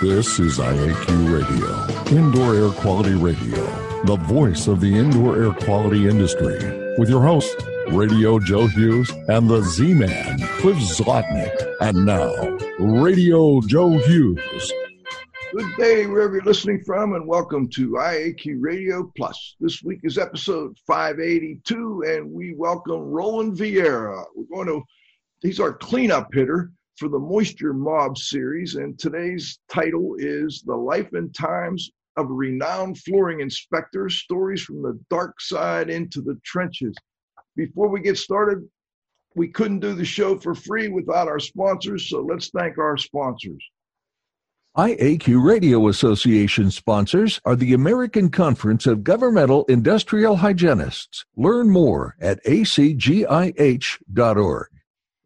This is IAQ Radio, Indoor Air Quality Radio, the voice of the indoor air quality industry, with your host, Radio Joe Hughes and the Z Man, Cliff Zlotnick. And now, Radio Joe Hughes. Good day, wherever you're listening from, and welcome to IAQ Radio Plus. This week is episode 582, and we welcome Roland Vieira. We're going to, he's our cleanup hitter for the Moisture Mob series, and today's title is The Life and Times of Renowned Flooring Inspector Stories from the Dark Side into the Trenches. Before we get started, we couldn't do the show for free without our sponsors, so let's thank our sponsors. IAQ Radio Association sponsors are the American Conference of Governmental Industrial Hygienists. Learn more at acgih.org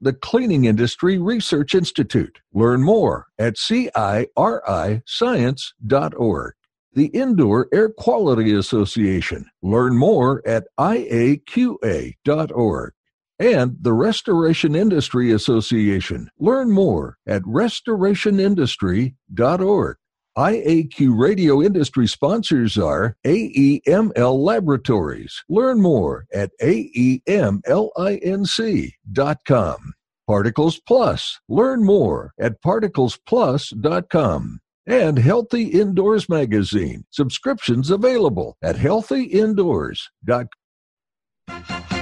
the Cleaning Industry Research Institute. Learn more at ciriscience.org. The Indoor Air Quality Association. Learn more at iaqa.org. And the Restoration Industry Association. Learn more at restorationindustry.org. IAQ radio industry sponsors are AEML Laboratories. Learn more at aemlinc.com. Particles Plus. Learn more at particlesplus.com. And Healthy Indoors Magazine. Subscriptions available at healthyindoors.com.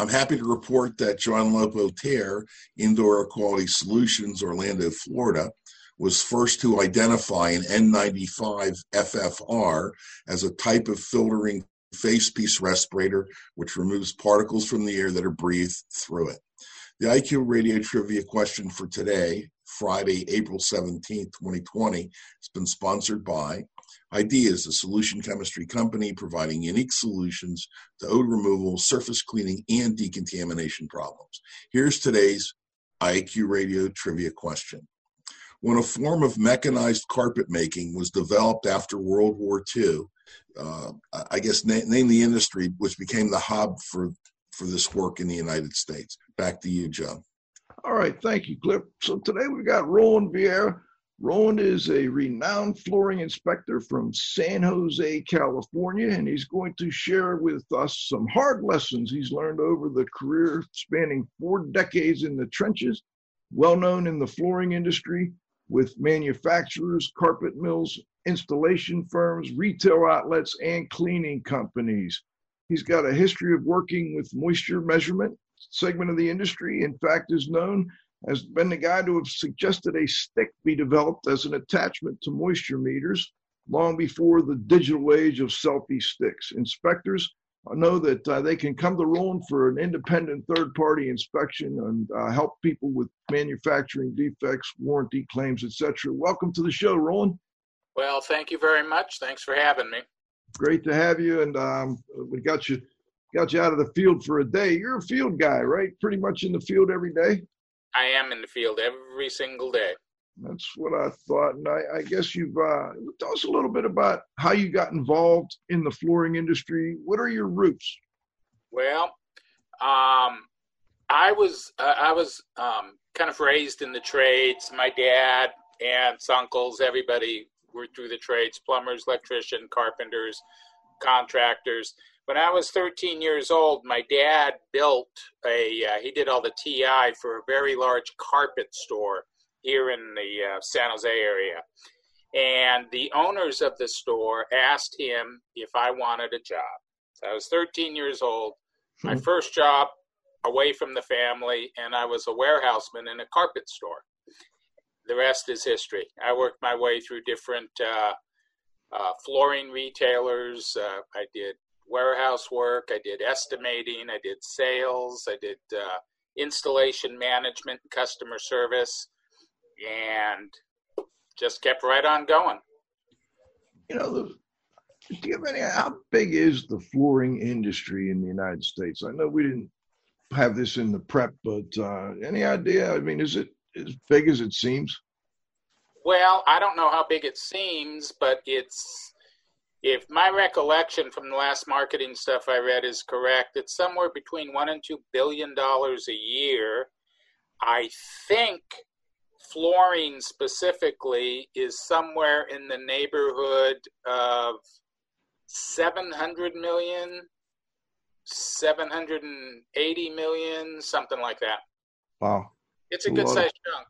I'm happy to report that John Lopo Tear, Indoor Air Quality Solutions, Orlando, Florida, was first to identify an N95 FFR as a type of filtering face piece respirator which removes particles from the air that are breathed through it. The IQ radio trivia question for today, Friday, April 17th, 2020, has been sponsored by Ideas, a solution chemistry company providing unique solutions to odor removal, surface cleaning, and decontamination problems. Here's today's IQ Radio trivia question. When a form of mechanized carpet making was developed after World War II, uh, I guess na- name the industry which became the hub for for this work in the United States. Back to you, Joe. All right, thank you, Cliff. So today we've got Roland Vieira Roland is a renowned flooring inspector from San Jose, California, and he's going to share with us some hard lessons he's learned over the career spanning four decades in the trenches, well known in the flooring industry with manufacturers, carpet mills, installation firms, retail outlets, and cleaning companies. He's got a history of working with moisture measurement segment of the industry. In fact, is known has been the guy to have suggested a stick be developed as an attachment to moisture meters long before the digital age of selfie sticks. Inspectors know that uh, they can come to Roland for an independent third party inspection and uh, help people with manufacturing defects, warranty claims, etc. Welcome to the show, Roland. Well, thank you very much. Thanks for having me. Great to have you, and um, we got you got you out of the field for a day. You're a field guy, right? Pretty much in the field every day. I am in the field every single day. That's what I thought. And I, I guess you've uh, tell us a little bit about how you got involved in the flooring industry. What are your roots? Well, um, I was uh, I was um, kind of raised in the trades. My dad, aunts, uncles, everybody were through the trades: plumbers, electrician, carpenters, contractors when I was 13 years old, my dad built a, uh, he did all the TI for a very large carpet store here in the uh, San Jose area. And the owners of the store asked him if I wanted a job. So I was 13 years old, my hmm. first job away from the family, and I was a warehouseman in a carpet store. The rest is history. I worked my way through different uh, uh, flooring retailers. Uh, I did warehouse work. I did estimating. I did sales. I did uh, installation management, customer service, and just kept right on going. You know, do you have any? How big is the flooring industry in the United States? I know we didn't have this in the prep, but uh, any idea? I mean, is it as big as it seems? Well, I don't know how big it seems, but it's if my recollection from the last marketing stuff I read is correct, it's somewhere between one and two billion dollars a year. I think flooring specifically is somewhere in the neighborhood of 700 million, 780 million, something like that. Wow. It's a good sized chunk.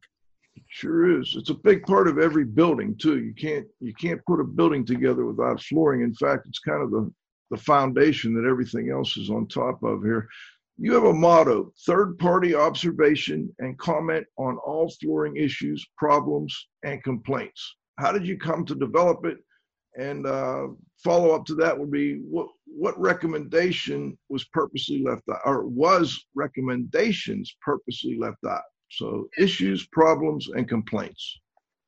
Sure is. It's a big part of every building too. You can't you can't put a building together without flooring. In fact, it's kind of the the foundation that everything else is on top of here. You have a motto: third party observation and comment on all flooring issues, problems, and complaints. How did you come to develop it? And uh, follow up to that would be what what recommendation was purposely left out, or was recommendations purposely left out? So issues, problems, and complaints.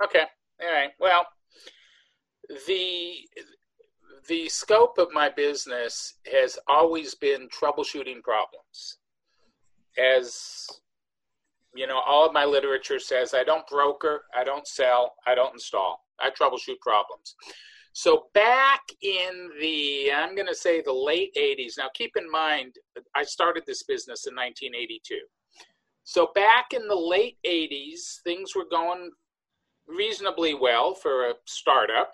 Okay. All right. Well, the the scope of my business has always been troubleshooting problems. As you know, all of my literature says I don't broker, I don't sell, I don't install. I troubleshoot problems. So back in the, I'm going to say the late 80s. Now keep in mind, I started this business in 1982. So back in the late 80s, things were going reasonably well for a startup.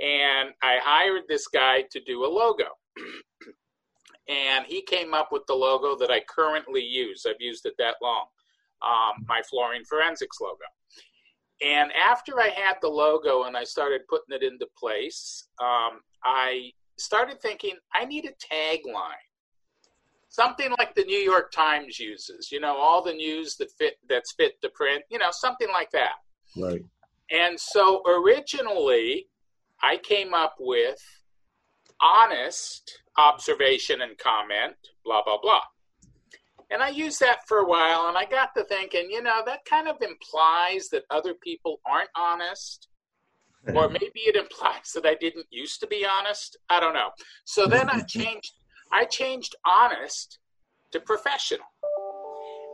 And I hired this guy to do a logo. and he came up with the logo that I currently use. I've used it that long, um, my flooring forensics logo. And after I had the logo and I started putting it into place, um, I started thinking I need a tagline something like the New York Times uses, you know, all the news that fit that's fit to print, you know, something like that. Right. And so originally I came up with honest observation and comment, blah blah blah. And I used that for a while and I got to thinking, you know, that kind of implies that other people aren't honest. or maybe it implies that I didn't used to be honest. I don't know. So then I changed I changed honest to professional.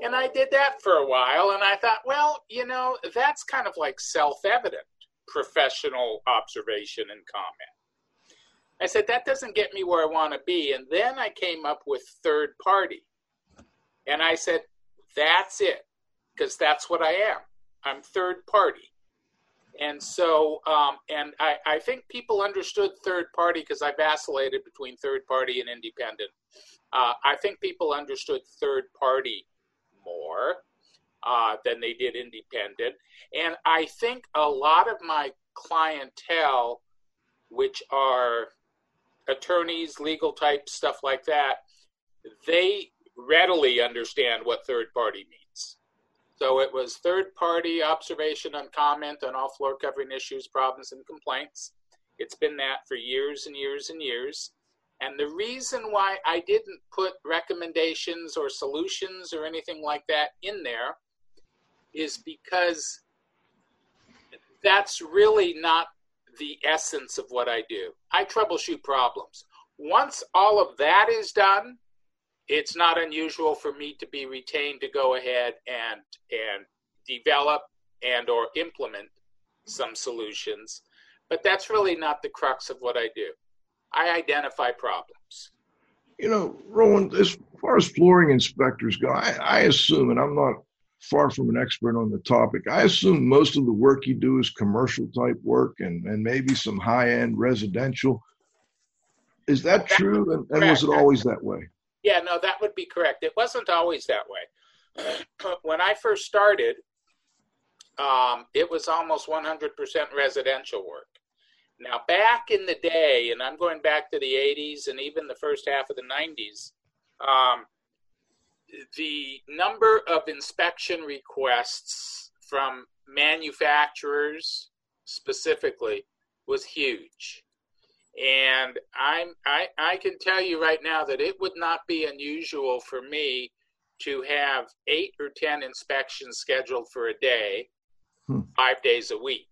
And I did that for a while, and I thought, well, you know, that's kind of like self evident professional observation and comment. I said, that doesn't get me where I want to be. And then I came up with third party. And I said, that's it, because that's what I am. I'm third party. And so, um, and I, I think people understood third party because I vacillated between third party and independent. Uh, I think people understood third party more uh, than they did independent. And I think a lot of my clientele, which are attorneys, legal type, stuff like that, they readily understand what third party means. So it was third party observation and comment on all floor covering issues, problems, and complaints. It's been that for years and years and years. And the reason why I didn't put recommendations or solutions or anything like that in there is because that's really not the essence of what I do. I troubleshoot problems. Once all of that is done, it's not unusual for me to be retained to go ahead and and develop and or implement some solutions but that's really not the crux of what i do. I identify problems. You know roland as far as flooring inspectors go i, I assume and i'm not far from an expert on the topic i assume most of the work you do is commercial type work and, and maybe some high end residential. Is that true? And, and was it always that way yeah, no, that would be correct. It wasn't always that way. when I first started, um, it was almost 100% residential work. Now, back in the day, and I'm going back to the 80s and even the first half of the 90s, um, the number of inspection requests from manufacturers specifically was huge. And I'm, I, I can tell you right now that it would not be unusual for me to have eight or 10 inspections scheduled for a day, hmm. five days a week.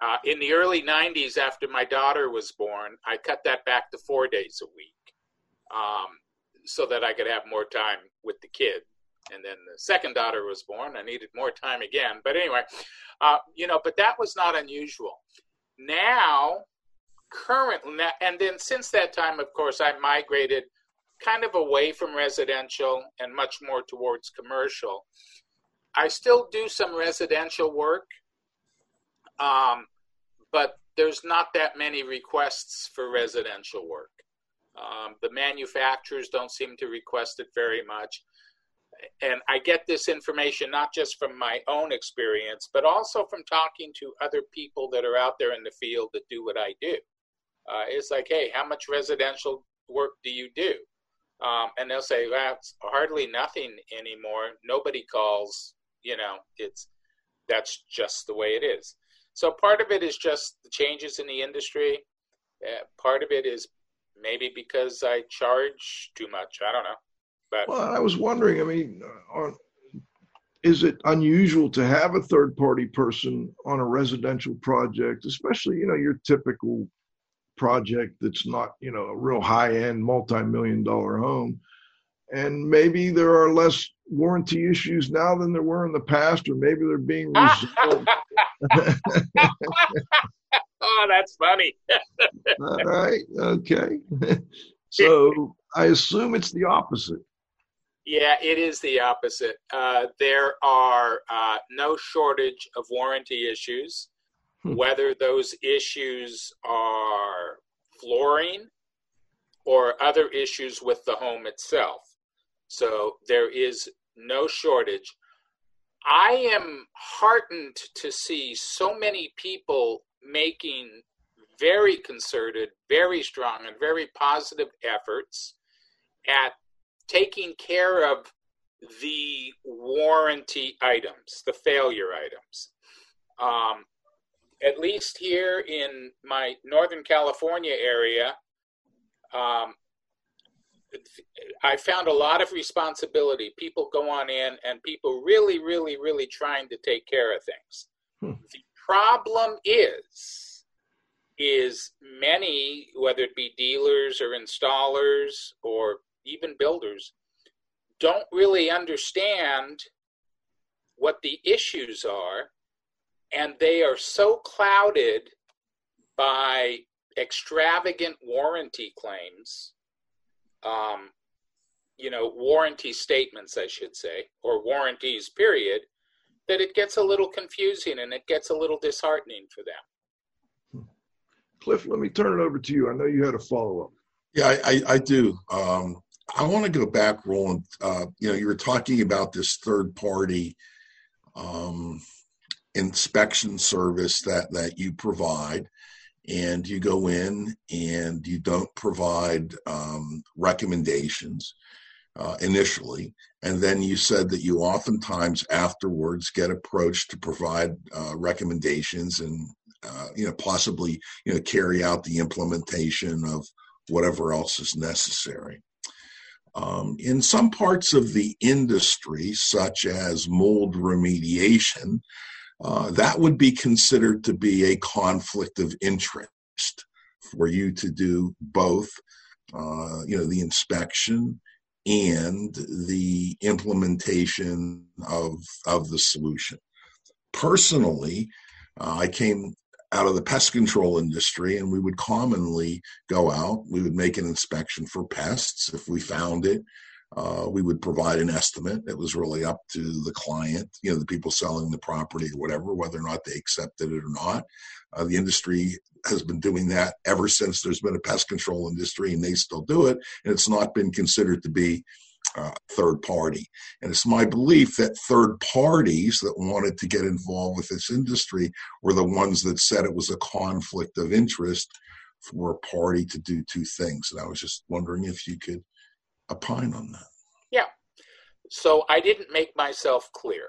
Uh, in the early 90s, after my daughter was born, I cut that back to four days a week um, so that I could have more time with the kid. And then the second daughter was born. I needed more time again. But anyway, uh, you know, but that was not unusual. Now, currently, and then since that time, of course, I migrated kind of away from residential and much more towards commercial. I still do some residential work, um, but there's not that many requests for residential work. Um, the manufacturers don't seem to request it very much. And I get this information not just from my own experience, but also from talking to other people that are out there in the field that do what I do. Uh, it's like, hey, how much residential work do you do? Um, and they'll say, it's hardly nothing anymore. Nobody calls, you know, it's that's just the way it is. So part of it is just the changes in the industry. Uh, part of it is maybe because I charge too much. I don't know. But well, I was wondering. I mean, uh, is it unusual to have a third party person on a residential project, especially you know your typical project that's not you know a real high end multi million dollar home? And maybe there are less warranty issues now than there were in the past, or maybe they're being resolved. oh, that's funny. All right. Okay. so I assume it's the opposite. Yeah, it is the opposite. Uh, there are uh, no shortage of warranty issues. Whether those issues are flooring or other issues with the home itself. So there is no shortage. I am heartened to see so many people making very concerted, very strong, and very positive efforts at taking care of the warranty items, the failure items. Um, at least here in my Northern California area, um, I found a lot of responsibility. People go on in and people really, really, really trying to take care of things. Hmm. The problem is, is many, whether it be dealers or installers or even builders, don't really understand what the issues are, and they are so clouded by extravagant warranty claims um, you know, warranty statements, I should say, or warranties, period, that it gets a little confusing and it gets a little disheartening for them. Cliff, let me turn it over to you. I know you had a follow up. Yeah, I, I, I do. Um, I want to go back, Roland. Uh, you know, you were talking about this third party um, inspection service that that you provide, and you go in and you don't provide um, recommendations uh, initially, and then you said that you oftentimes afterwards get approached to provide uh, recommendations and uh, you know possibly you know carry out the implementation of whatever else is necessary. Um, in some parts of the industry, such as mold remediation, uh, that would be considered to be a conflict of interest for you to do both, uh, you know, the inspection and the implementation of of the solution. Personally, uh, I came out of the pest control industry, and we would commonly go out. We would make an inspection for pests if we found it. Uh, we would provide an estimate. It was really up to the client, you know, the people selling the property or whatever, whether or not they accepted it or not. Uh, the industry has been doing that ever since there's been a pest control industry, and they still do it. And it's not been considered to be uh, third party. And it's my belief that third parties that wanted to get involved with this industry were the ones that said it was a conflict of interest for a party to do two things. And I was just wondering if you could opine on that. Yeah. So I didn't make myself clear.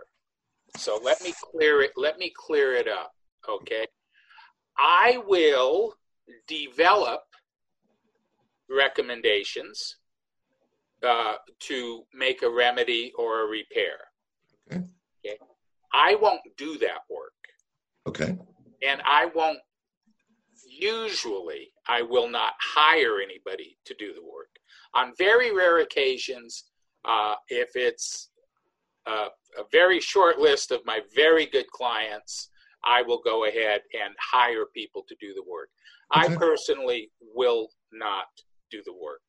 So let me clear it. Let me clear it up. Okay. I will develop recommendations uh, to make a remedy or a repair. Okay. okay. I won't do that work. Okay. and I won't. Usually, I will not hire anybody to do the work. On very rare occasions, uh, if it's a, a very short list of my very good clients, I will go ahead and hire people to do the work. Okay. I personally will not do the work.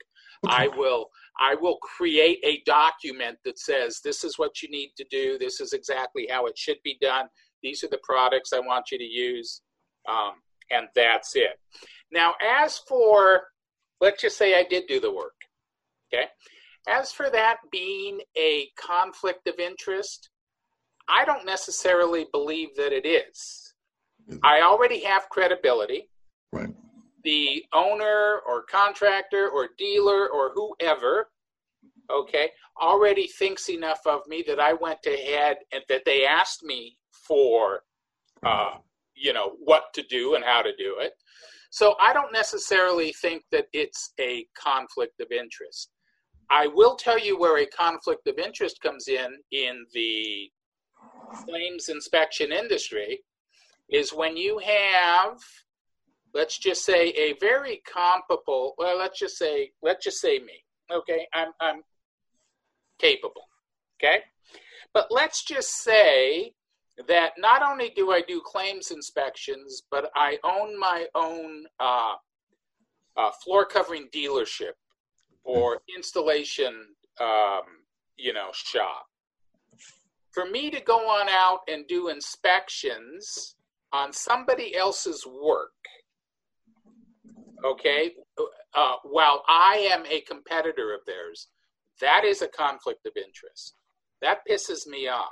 Okay. I will I will create a document that says this is what you need to do. This is exactly how it should be done. These are the products I want you to use, um, and that's it. Now, as for let's just say I did do the work, okay. As for that being a conflict of interest, I don't necessarily believe that it is. I already have credibility. Right. The owner or contractor or dealer or whoever, okay, already thinks enough of me that I went ahead and that they asked me for, uh, you know, what to do and how to do it. So I don't necessarily think that it's a conflict of interest. I will tell you where a conflict of interest comes in in the claims inspection industry is when you have let's just say a very comparable well let's just say let's just say me okay? I'm i'm capable okay? But let's just say that not only do i do claims inspections but i own my own uh, uh, floor covering dealership or installation um, you know shop for me to go on out and do inspections on somebody else's work, okay, uh, while I am a competitor of theirs, that is a conflict of interest. That pisses me off.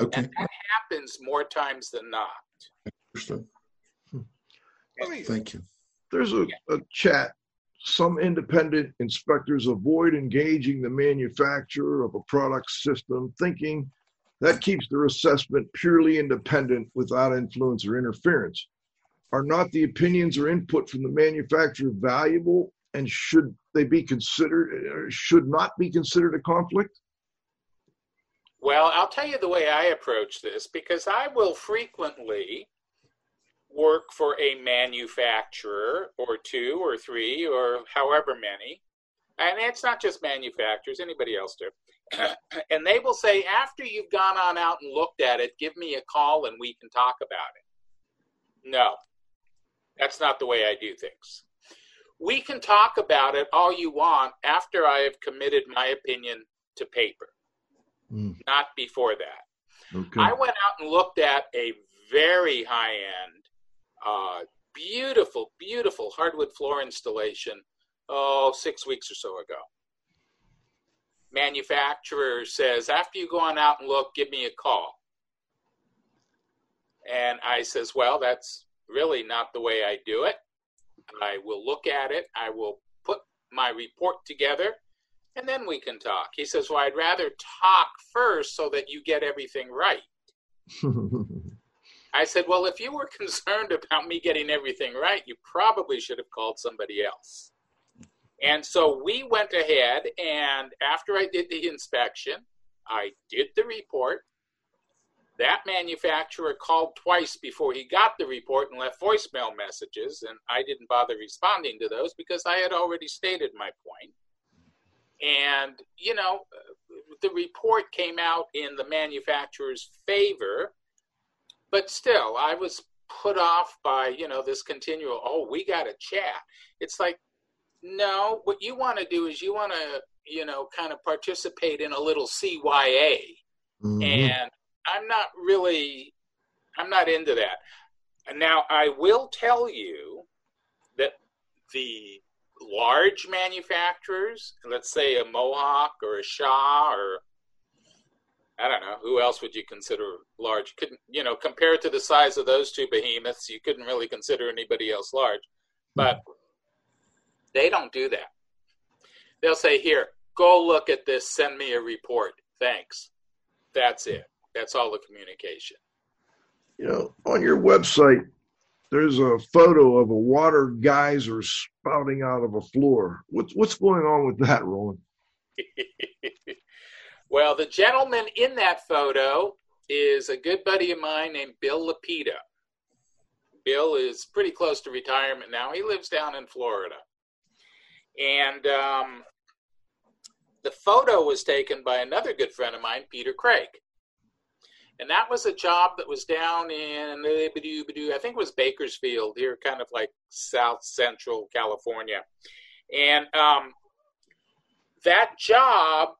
Okay. And that happens more times than not. Understood. Me, Thank you. There's a, a chat. Some independent inspectors avoid engaging the manufacturer of a product system, thinking that keeps their assessment purely independent without influence or interference. Are not the opinions or input from the manufacturer valuable and should they be considered or should not be considered a conflict? Well, I'll tell you the way I approach this because I will frequently work for a manufacturer or two or three or however many. And it's not just manufacturers, anybody else do. and they will say, after you've gone on out and looked at it, give me a call and we can talk about it. No, that's not the way I do things. We can talk about it all you want after I have committed my opinion to paper, mm. not before that. Okay. I went out and looked at a very high end, uh, beautiful, beautiful hardwood floor installation, oh, six weeks or so ago manufacturer says, after you go on out and look, give me a call. And I says, well, that's really not the way I do it. I will look at it, I will put my report together, and then we can talk. He says, well, I'd rather talk first so that you get everything right. I said, well, if you were concerned about me getting everything right, you probably should have called somebody else. And so we went ahead, and after I did the inspection, I did the report. That manufacturer called twice before he got the report and left voicemail messages, and I didn't bother responding to those because I had already stated my point. And, you know, the report came out in the manufacturer's favor, but still, I was put off by, you know, this continual, oh, we got to chat. It's like, no, what you want to do is you want to, you know, kind of participate in a little CYA. Mm-hmm. And I'm not really, I'm not into that. And now I will tell you that the large manufacturers, let's say a Mohawk or a Shaw or I don't know who else would you consider large? Couldn't you know compared to the size of those two behemoths, you couldn't really consider anybody else large. But they don't do that. They'll say, Here, go look at this, send me a report. Thanks. That's it. That's all the communication. You know, on your website, there's a photo of a water geyser spouting out of a floor. What's what's going on with that, Roland? well, the gentleman in that photo is a good buddy of mine named Bill Lapita. Bill is pretty close to retirement now. He lives down in Florida. And um, the photo was taken by another good friend of mine, Peter Craig. And that was a job that was down in, I think it was Bakersfield, here, kind of like South Central California. And um, that job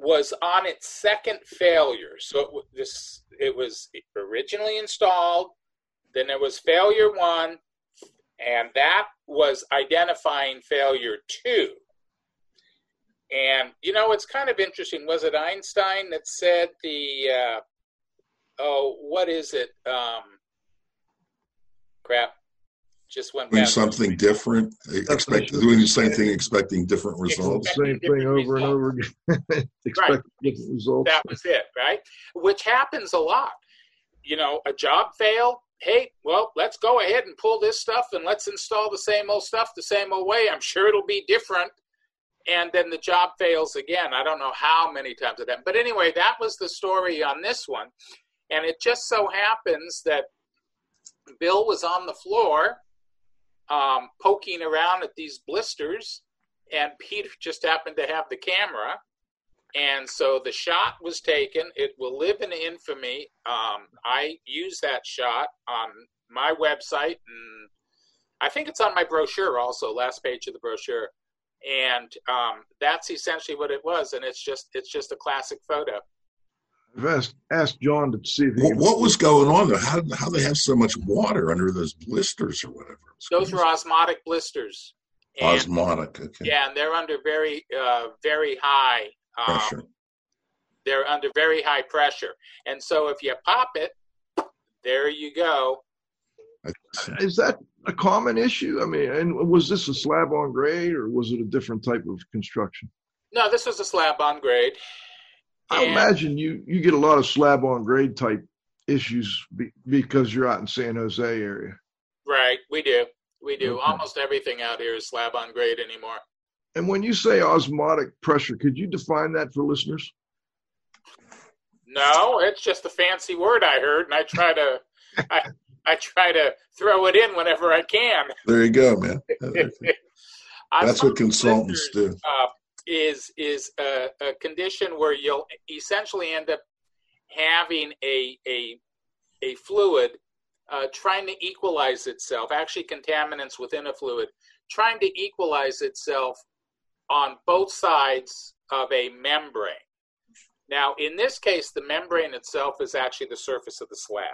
was on its second failure. So it, this it was originally installed, then there was failure one, and that was identifying failure two. And you know, it's kind of interesting. Was it Einstein that said the uh, oh, what is it? Um, crap, just went doing something different, expect doing the same thing, expecting different results. Expecting same thing over results. and over again. expect right. different results. That was it, right? Which happens a lot. You know, a job failed. Hey, well, let's go ahead and pull this stuff and let's install the same old stuff the same old way. I'm sure it'll be different. And then the job fails again. I don't know how many times it happened. But anyway, that was the story on this one. And it just so happens that Bill was on the floor um, poking around at these blisters, and Peter just happened to have the camera. And so the shot was taken. It will live in infamy. Um, I use that shot on my website, and I think it's on my brochure also, last page of the brochure. And um, that's essentially what it was. And it's just it's just a classic photo. I've asked, asked John to see if what, what, was going on there. How how they have so much water under those blisters or whatever? Those were osmotic blisters. And, osmotic, okay. Yeah, and they're under very uh, very high um, pressure. They're under very high pressure, and so if you pop it, there you go. Is that a common issue? I mean, and was this a slab on grade or was it a different type of construction? No, this was a slab on grade. I imagine you you get a lot of slab on grade type issues be, because you're out in San Jose area. Right, we do. We do. Okay. Almost everything out here is slab on grade anymore. And when you say osmotic pressure, could you define that for listeners? No, it's just a fancy word I heard, and I try to I, I try to throw it in whenever I can. There you go, man. That's what consultants do. Uh, is is a, a condition where you'll essentially end up having a a a fluid uh, trying to equalize itself, actually contaminants within a fluid, trying to equalize itself on both sides of a membrane. Now, in this case, the membrane itself is actually the surface of the slab.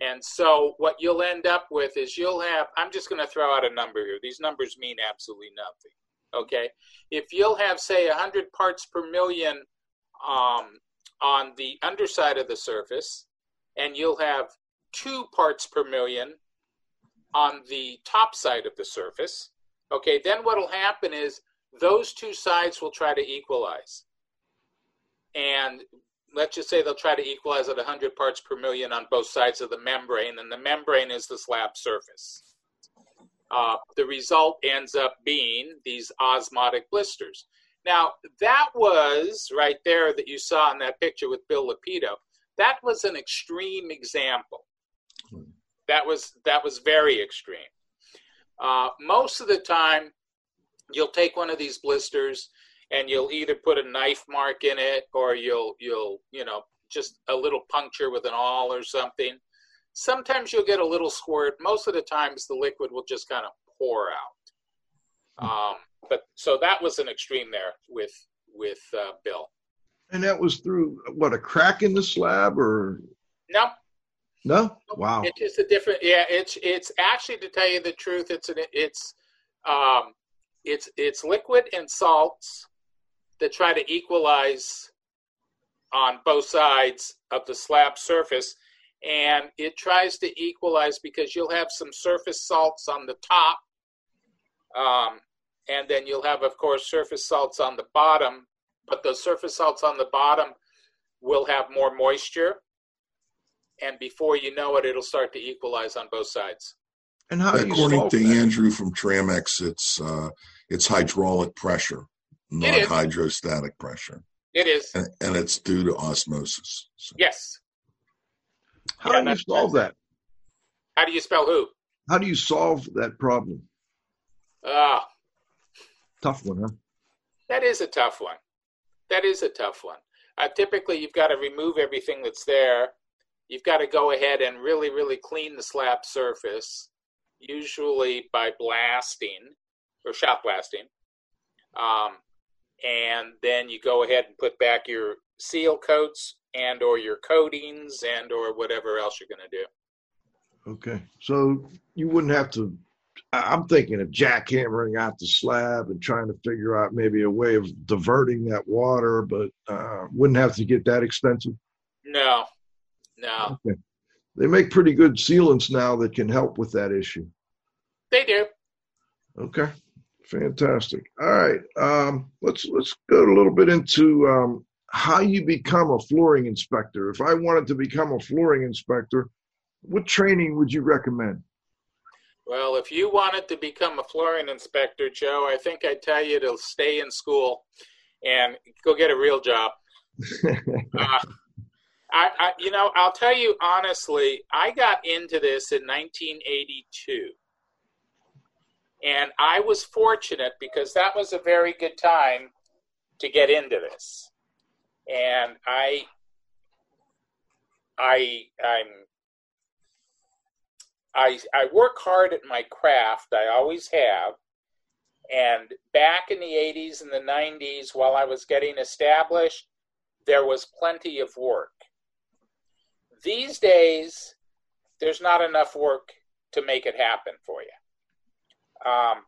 And so, what you'll end up with is you'll have, I'm just going to throw out a number here. These numbers mean absolutely nothing. Okay, if you'll have say 100 parts per million um, on the underside of the surface, and you'll have two parts per million on the top side of the surface. Okay, then what will happen is those two sides will try to equalize. And let's just say they'll try to equalize at 100 parts per million on both sides of the membrane, and the membrane is the slab surface uh, the result ends up being these osmotic blisters. Now, that was right there that you saw in that picture with Bill Lapito. That was an extreme example. That was that was very extreme. Uh, most of the time, you'll take one of these blisters and you'll either put a knife mark in it or you'll you'll you know just a little puncture with an awl or something Sometimes you'll get a little squirt. Most of the times, the liquid will just kind of pour out. Um, but so that was an extreme there with with uh, Bill. And that was through what a crack in the slab, or no, no. Wow, it's just a different. Yeah, it's it's actually to tell you the truth, it's an it's um, it's it's liquid and salts that try to equalize on both sides of the slab surface and it tries to equalize because you'll have some surface salts on the top um, and then you'll have of course surface salts on the bottom but the surface salts on the bottom will have more moisture and before you know it it'll start to equalize on both sides. And how according to that? andrew from tramex it's uh, it's hydraulic pressure not hydrostatic pressure. It is. And, and, it's due to osmosis so. yes how yeah, do you solve that? How do you spell who? How do you solve that problem? Ah, Tough one, huh? that is a tough one. That is a tough one. Uh, typically, you've got to remove everything that's there. You've got to go ahead and really, really clean the slab surface, usually by blasting or shot blasting. Um, and then you go ahead and put back your seal coats and or your coatings and or whatever else you're going to do. Okay. So you wouldn't have to. I'm thinking of jackhammering out the slab and trying to figure out maybe a way of diverting that water, but uh, wouldn't have to get that expensive. No, no, Okay. They make pretty good sealants now that can help with that issue. they do. Okay, fantastic. All right, um, let's let's go a little bit into um, how you become a flooring inspector. If I wanted to become a flooring inspector, what training would you recommend? Well, if you wanted to become a flooring inspector, Joe, I think I'd tell you to stay in school and go get a real job. Uh, I, I, you know, I'll tell you honestly, I got into this in 1982. And I was fortunate because that was a very good time to get into this. And I, I, I'm, I, I work hard at my craft. I always have. And back in the 80s and the 90s, while I was getting established, there was plenty of work. These days, there's not enough work to make it happen for you. Um,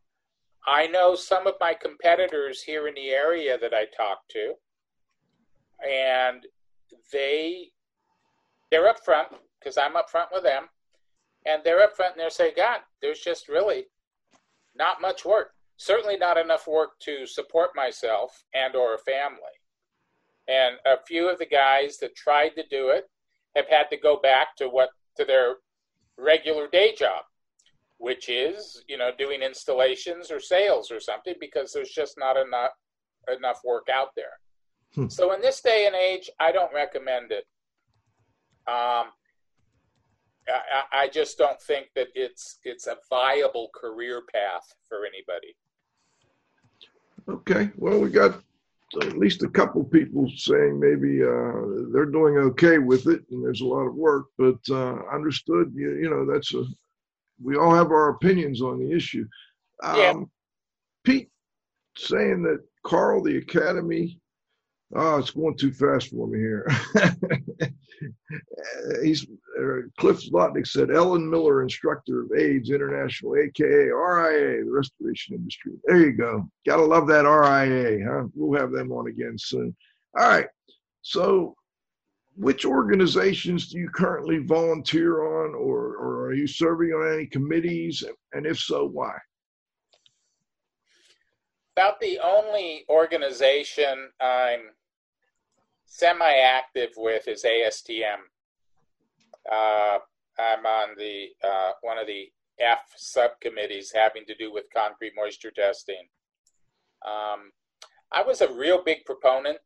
I know some of my competitors here in the area that I talk to, and they they're up front because I'm up front with them, and they're up front and they're saying, "God, there's just really not much work. Certainly not enough work to support myself and or a family." And a few of the guys that tried to do it have had to go back to what to their regular day job, which is you know doing installations or sales or something because there's just not enough enough work out there. Hmm. So in this day and age, I don't recommend it. Um, I, I just don't think that it's it's a viable career path for anybody. Okay, well, we got at least a couple people saying maybe uh, they're doing okay with it, and there's a lot of work. But uh, understood, you, you know, that's a we all have our opinions on the issue. Um, Yeah. Pete saying that Carl, the Academy, oh, it's going too fast for me here. He's uh, Cliff Zlotnick said Ellen Miller, instructor of AIDS International, aka RIA, the restoration industry. There you go. Gotta love that RIA, huh? We'll have them on again soon. All right. So, which organizations do you currently volunteer on, or, or are you serving on any committees? And if so, why? About the only organization I'm semi-active with is ASTM. Uh, I'm on the uh, one of the F subcommittees having to do with concrete moisture testing. Um, I was a real big proponent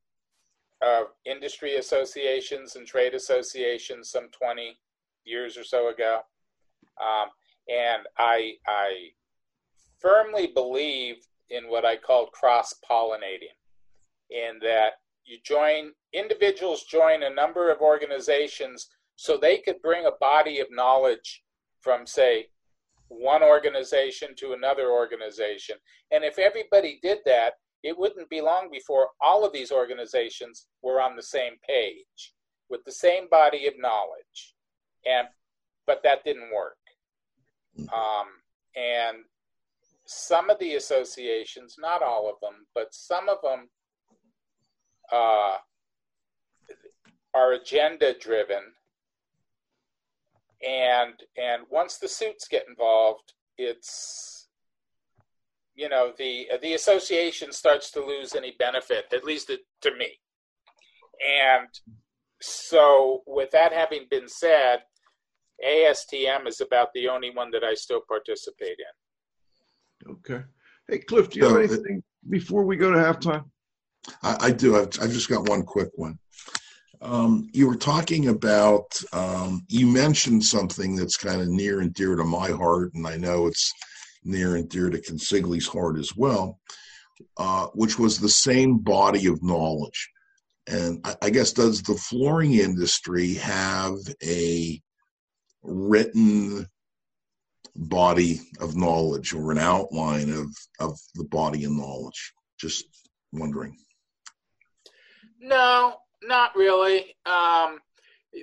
of industry associations and trade associations some 20 years or so ago, um, and I I firmly believe in what I called cross pollinating, in that you join individuals join a number of organizations so they could bring a body of knowledge from say one organization to another organization. And if everybody did that it wouldn't be long before all of these organizations were on the same page with the same body of knowledge. And but that didn't work. Um, and some of the associations not all of them but some of them uh, are agenda driven and and once the suits get involved it's you know the the association starts to lose any benefit at least it, to me and so with that having been said ASTM is about the only one that I still participate in Okay. Hey, Cliff, do you have So, anything before we go to halftime? I, I do. I've, I've just got one quick one. Um, you were talking about, um, you mentioned something that's kind of near and dear to my heart, and I know it's near and dear to Consigli's heart as well, uh, which was the same body of knowledge. And I, I guess, does the flooring industry have a written body of knowledge or an outline of, of the body of knowledge? Just wondering. No, not really. Um,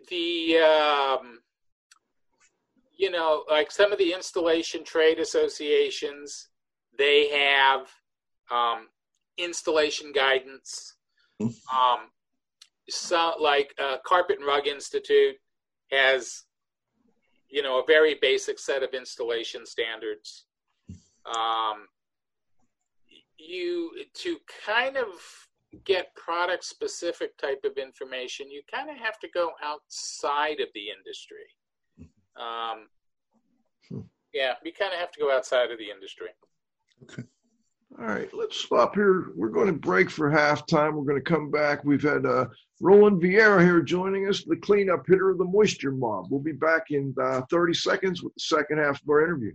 the um, you know, like some of the installation trade associations, they have um, installation guidance. Mm-hmm. Um, so, like uh, Carpet and Rug Institute has, you know, a very basic set of installation standards. Um, you to kind of get product specific type of information, you kind of have to go outside of the industry. Um, hmm. Yeah, you kind of have to go outside of the industry. Okay. All right, let's stop here. We're going to break for halftime. We're going to come back. We've had uh, Roland Vieira here joining us, the cleanup hitter of the Moisture Mob. We'll be back in uh, 30 seconds with the second half of our interview.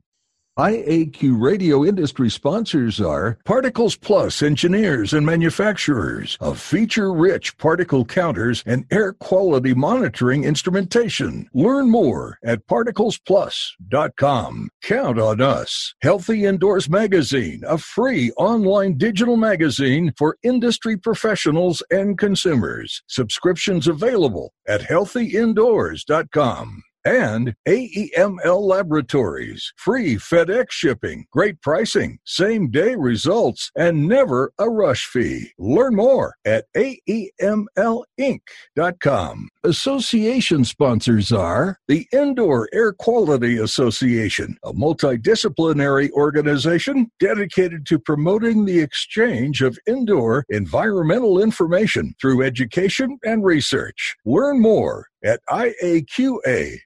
IAQ radio industry sponsors are Particles Plus engineers and manufacturers of feature rich particle counters and air quality monitoring instrumentation. Learn more at particlesplus.com. Count on us. Healthy Indoors Magazine, a free online digital magazine for industry professionals and consumers. Subscriptions available at healthyindoors.com and AEML Laboratories. Free FedEx shipping, great pricing, same day results, and never a rush fee. Learn more at AEMLinc.com. Association sponsors are the Indoor Air Quality Association, a multidisciplinary organization dedicated to promoting the exchange of indoor environmental information through education and research. Learn more at iaqa.org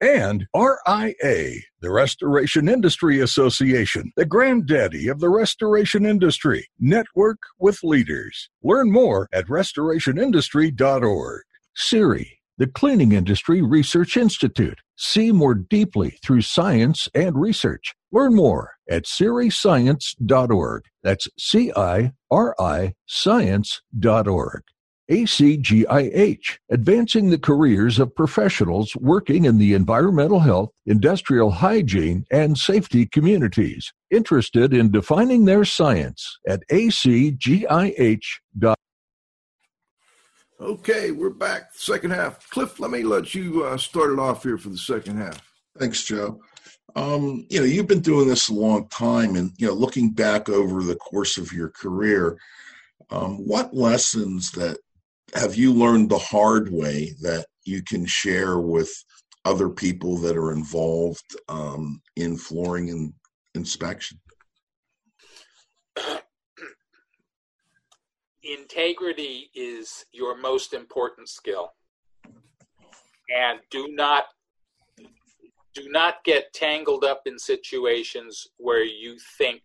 and RIA, the Restoration Industry Association, the granddaddy of the restoration industry. Network with leaders. Learn more at restorationindustry.org. CIRI, the Cleaning Industry Research Institute. See more deeply through science and research. Learn more at ciriscience.org. That's C I R I science.org. ACGIH, advancing the careers of professionals working in the environmental health, industrial hygiene, and safety communities. Interested in defining their science at acgih.com. Okay, we're back. Second half. Cliff, let me let you uh, start it off here for the second half. Thanks, Joe. Um, you know, you've been doing this a long time, and you know, looking back over the course of your career, um, what lessons that have you learned the hard way that you can share with other people that are involved um, in flooring and inspection? Integrity is your most important skill. And do not do not get tangled up in situations where you think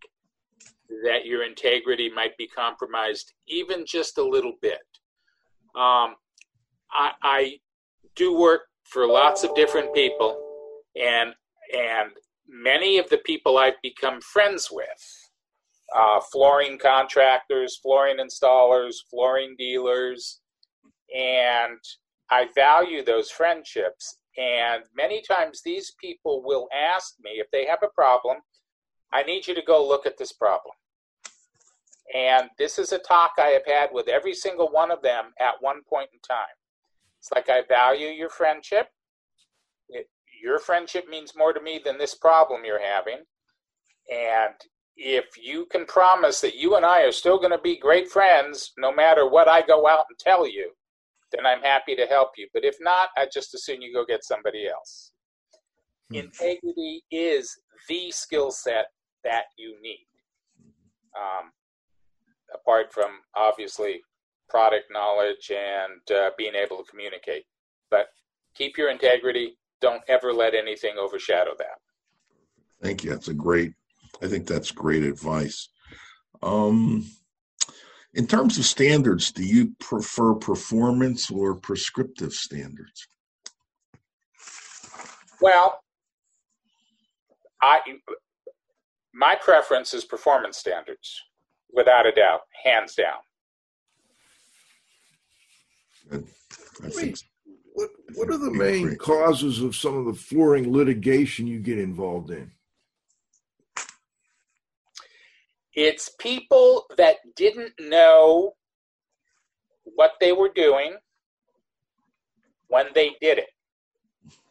that your integrity might be compromised even just a little bit um, I, I do work for lots of different people, and and many of the people I've become friends with, uh, flooring contractors, flooring installers, flooring dealers, and I value those friendships. And many times these people will ask me if they have a problem, I need you to go look at this problem. And this is a talk I have had with every single one of them at one point in time. It's like I value your friendship. It, your friendship means more to me than this problem you're having. And if you can promise that you and I are still going to be great friends no matter what I go out and tell you, then I'm happy to help you. But if not, I just assume you go get somebody else. Hmm. Integrity is the skill set that you need. Um, apart from obviously product knowledge and uh, being able to communicate. But keep your integrity. Don't ever let anything overshadow that. Thank you. That's a great. I think that's great advice. Um, In terms of standards, do you prefer performance or prescriptive standards? Well, I my preference is performance standards, without a doubt, hands down. Good. I think what what are the main causes of some of the flooring litigation you get involved in? It's people that didn't know what they were doing when they did it.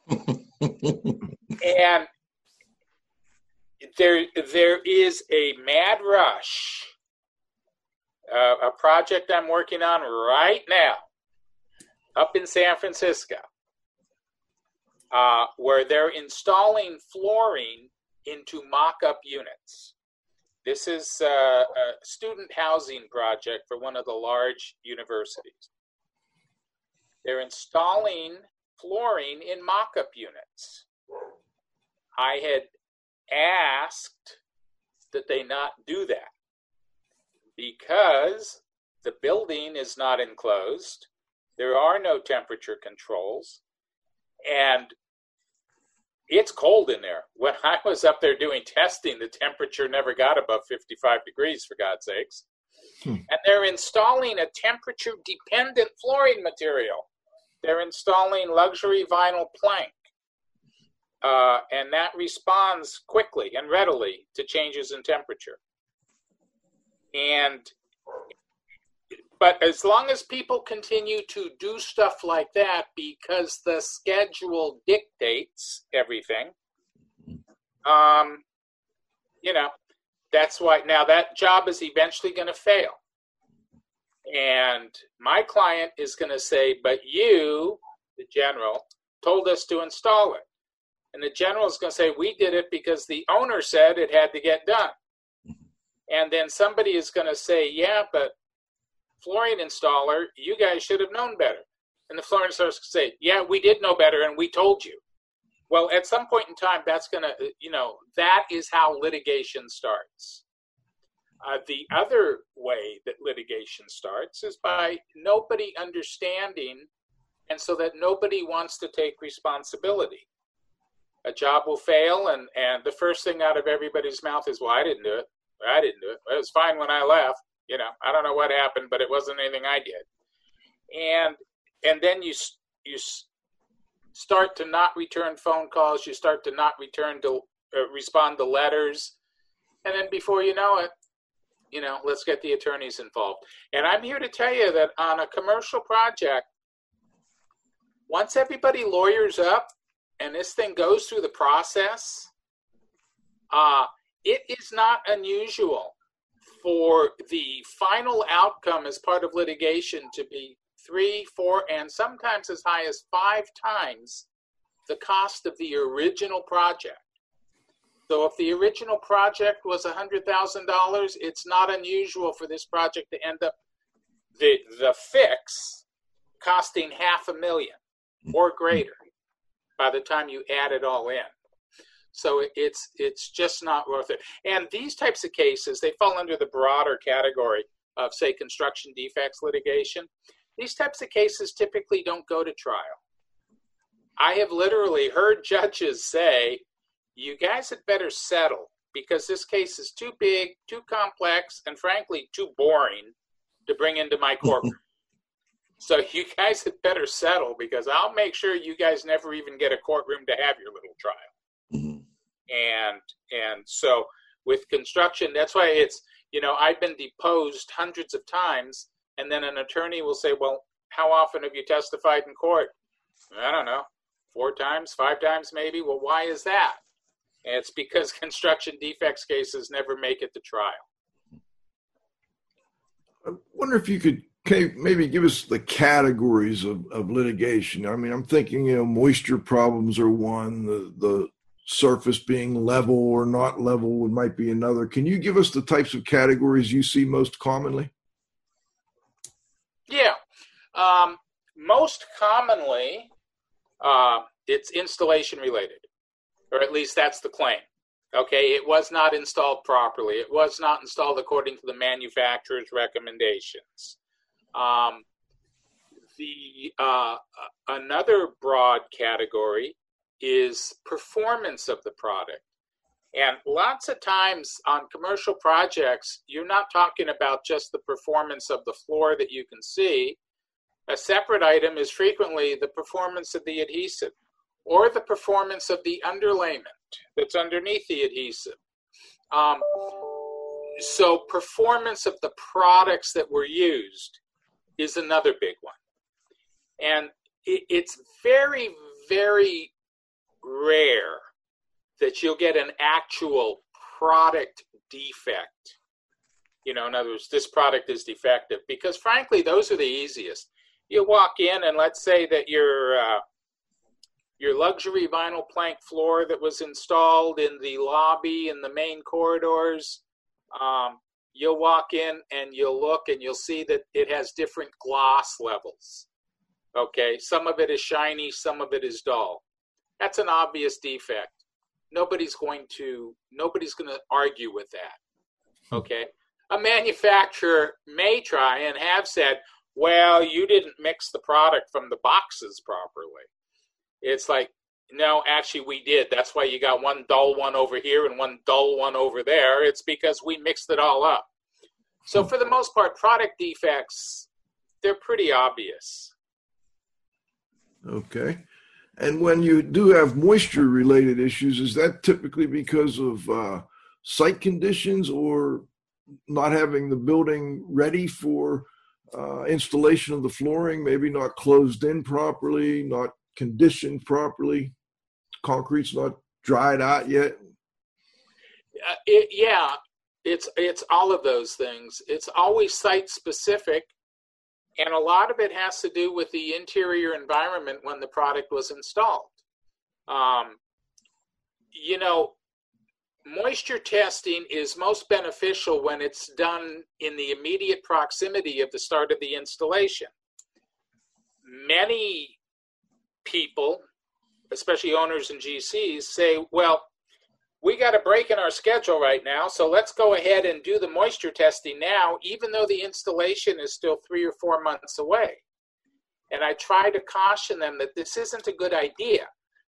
and there there is a mad rush uh, a project I'm working on right now up in San Francisco, uh, where they're installing flooring into mock up units. This is uh, a student housing project for one of the large universities. They're installing flooring in mock up units. I had asked that they not do that because the building is not enclosed there are no temperature controls. And it's cold in there. When I was up there doing testing, the temperature never got above 55 degrees, for God's sakes. Hmm. And they're installing a temperature dependent flooring material. They're installing luxury vinyl plank. Uh, and that responds quickly and readily to changes in temperature. And but as long as people continue to do stuff like that because the schedule dictates everything, um, you know, that's why now that job is eventually going to fail. And my client is going to say, but you, the general, told us to install it. And the general is going to say, we did it because the owner said it had to get done. And then somebody is going to say, yeah, but flooring installer, you guys should have known better. And the flooring installer say, yeah, we did know better and we told you. Well, at some point in time, that's going to, you know, that is how litigation starts. Uh, the other way that litigation starts is by nobody understanding, and so that nobody wants to take responsibility. A job will fail, and, and the first thing out of everybody's mouth is, Well, I didn't do it. I didn't do it. It was fine when I left. You know, I don't know what happened, but it wasn't anything I did. And and then you you start to not return phone calls. You start to not return to uh, respond to letters, and then before you know it, you know, let's get the attorneys involved. And I'm here to tell you that on a commercial project, once everybody lawyers up and this thing goes through the process, uh, it is not unusual for the final outcome as part of litigation to be three, four, and sometimes as high as five times the cost of the original project. So if the original project was $100,000, it's not unusual for this project to end up the the fix costing half a million or greater by the time you add it all in. So it's it's just not worth it. And these types of cases, they fall under the broader category of say construction defects litigation. These types of cases typically don't go to trial. I have literally heard judges say, "You guys had better settle because this case is too big, too complex, and frankly too boring to bring into my courtroom." So you guys had better settle because I'll make sure you guys never even get a courtroom to have your little trial. And and so with construction that's why it's you know i've been deposed hundreds of times and then an attorney will say well how often have you testified in court? I don't know four times five times maybe. Well why is that? It's because construction defects cases never make it to trial. I wonder if you could maybe give us the categories of, of litigation. I mean i'm thinking you know moisture problems are one the the surface being level or not level might be another. Can you give us the types of categories you see most commonly? Yeah, um, most commonly uh, it's installation related, or at least that's the claim. Okay, it was not installed properly. It was not installed according to the manufacturer's recommendations. Um, the uh, another broad category is performance of the product. And lots of times on commercial projects, you're not talking about just the performance of the floor that you can see. A separate item is frequently the performance of the adhesive or the performance of the underlayment that's underneath the adhesive. Um, so, performance of the products that were used is another big one. And it's very, very rare that you'll get an actual product defect. You know, in other words, this product is defective because, frankly, those are the easiest. You walk in, and let's say that your uh, your luxury vinyl plank floor that was installed in the lobby and the main corridors. Um, you'll walk in and you'll look and you'll see that it has different gloss levels. Okay, some of it is shiny, some of it is dull. That's an obvious defect. Nobody's going to nobody's going to argue with that okay? A manufacturer may try and have said well you didn't mix the product from the boxes properly. It's like no actually we did. That's why you got one dull one over here and one dull one over there. It's because we mixed it all up. So for the most part product defects they're pretty obvious. Okay and when you do have moisture related issues, is that typically because of uh, site conditions or not having the building ready for uh, installation of the flooring, maybe not closed in properly, not conditioned properly, concrete's not dried out yet? Uh, it, yeah, it's it's all of those things. It's always site specific and a lot of it has to do with the interior environment when the product was installed. Um, you know, moisture testing is most beneficial when it's done in the immediate proximity of the start of the installation. Many people, especially owners and GCs, say, well, we got a break in our schedule right now, so let's go ahead and do the moisture testing now, even though the installation is still three or four months away. And I try to caution them that this isn't a good idea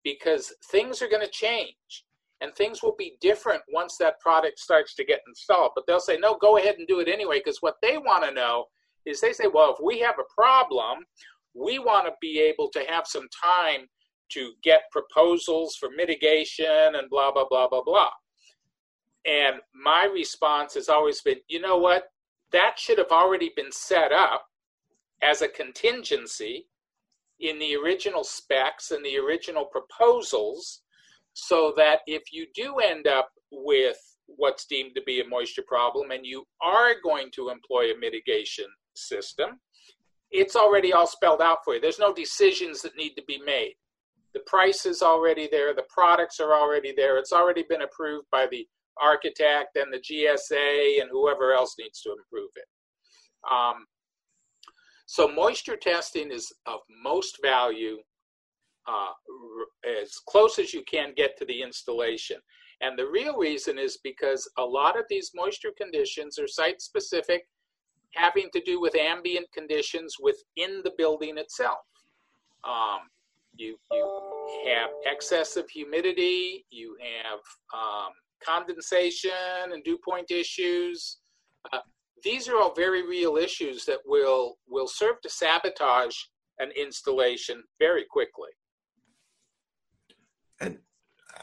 because things are going to change and things will be different once that product starts to get installed. But they'll say, no, go ahead and do it anyway, because what they want to know is they say, well, if we have a problem, we want to be able to have some time to get proposals for mitigation and blah, blah, blah, blah, blah. And my response has always been, you know what? That should have already been set up as a contingency in the original specs and the original proposals so that if you do end up with what's deemed to be a moisture problem and you are going to employ a mitigation system, it's already all spelled out for you. There's no decisions that need to be made. The price is already there. The products are already there. It's already been approved by the architect and the GSA and whoever else needs to improve it. Um, so moisture testing is of most value uh, as close as you can get to the installation. And the real reason is because a lot of these moisture conditions are site specific, having to do with ambient conditions within the building itself. Um, you you have excessive humidity, you have um, condensation and dew point issues. Uh, these are all very real issues that will will serve to sabotage an installation very quickly. And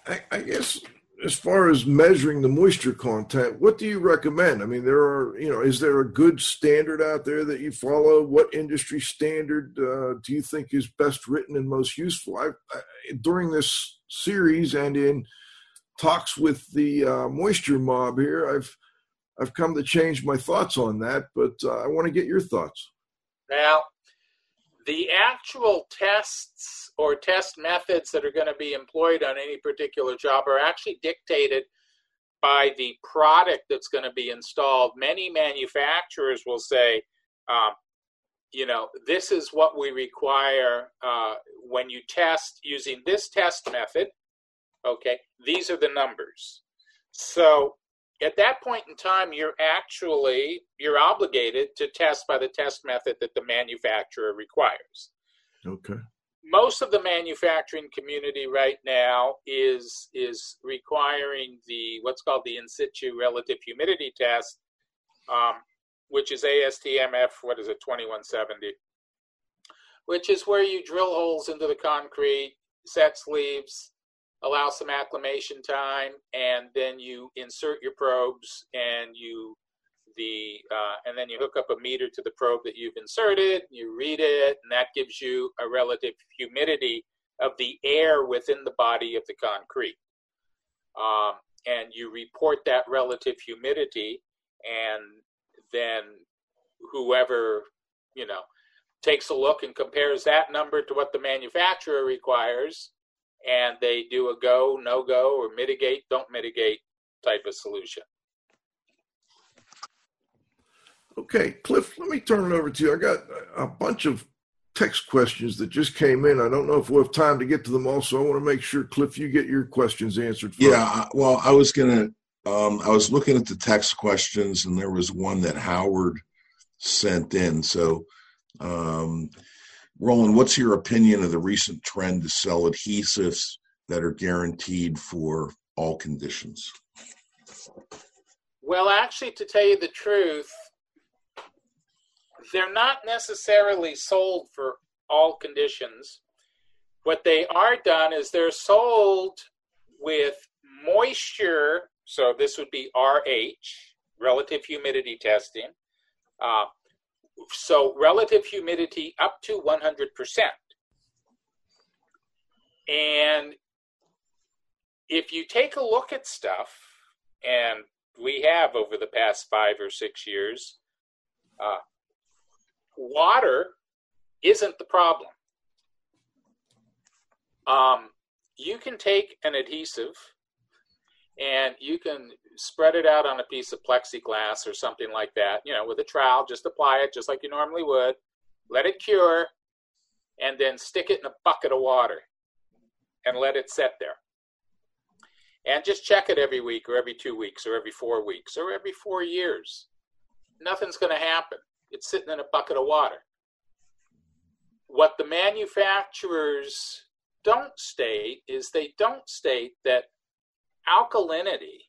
I, I guess as far as measuring the moisture content, what do you recommend? I mean, there are, you know, is there a good standard out there that you follow? What industry standard uh, do you think is best written and most useful? I, I, during this series and in talks with the uh, moisture mob here, I've I've come to change my thoughts on that, but uh, I want to get your thoughts. Now, the actual tests or test methods that are going to be employed on any particular job are actually dictated by the product that's going to be installed. Many manufacturers will say, um, you know, this is what we require uh, when you test using this test method. Okay, these are the numbers. So at that point in time, you're actually you're obligated to test by the test method that the manufacturer requires. Okay. Most of the manufacturing community right now is is requiring the what's called the in situ relative humidity test, um, which is ASTMF. What is it? Twenty one seventy. Which is where you drill holes into the concrete, set sleeves, allow some acclimation time, and then you insert your probes and you the uh, and then you hook up a meter to the probe that you've inserted. You read it, and that gives you a relative humidity of the air within the body of the concrete. Um, and you report that relative humidity, and then whoever you know takes a look and compares that number to what the manufacturer requires and they do a go, no go, or mitigate, don't mitigate type of solution. Okay, Cliff, let me turn it over to you. I got a bunch of text questions that just came in. I don't know if we'll have time to get to them all, so I want to make sure, Cliff, you get your questions answered. First. Yeah, well, I was going to, um, I was looking at the text questions, and there was one that Howard sent in. So, um, Roland, what's your opinion of the recent trend to sell adhesives that are guaranteed for all conditions? Well, actually, to tell you the truth, they're not necessarily sold for all conditions. What they are done is they're sold with moisture, so this would be RH, relative humidity testing, uh, so relative humidity up to 100%. And if you take a look at stuff, and we have over the past five or six years, uh, water isn't the problem. Um, you can take an adhesive and you can spread it out on a piece of plexiglass or something like that, you know, with a trowel, just apply it just like you normally would, let it cure, and then stick it in a bucket of water and let it set there. And just check it every week or every two weeks or every four weeks or every four years. Nothing's going to happen. It's sitting in a bucket of water. What the manufacturers don't state is they don't state that alkalinity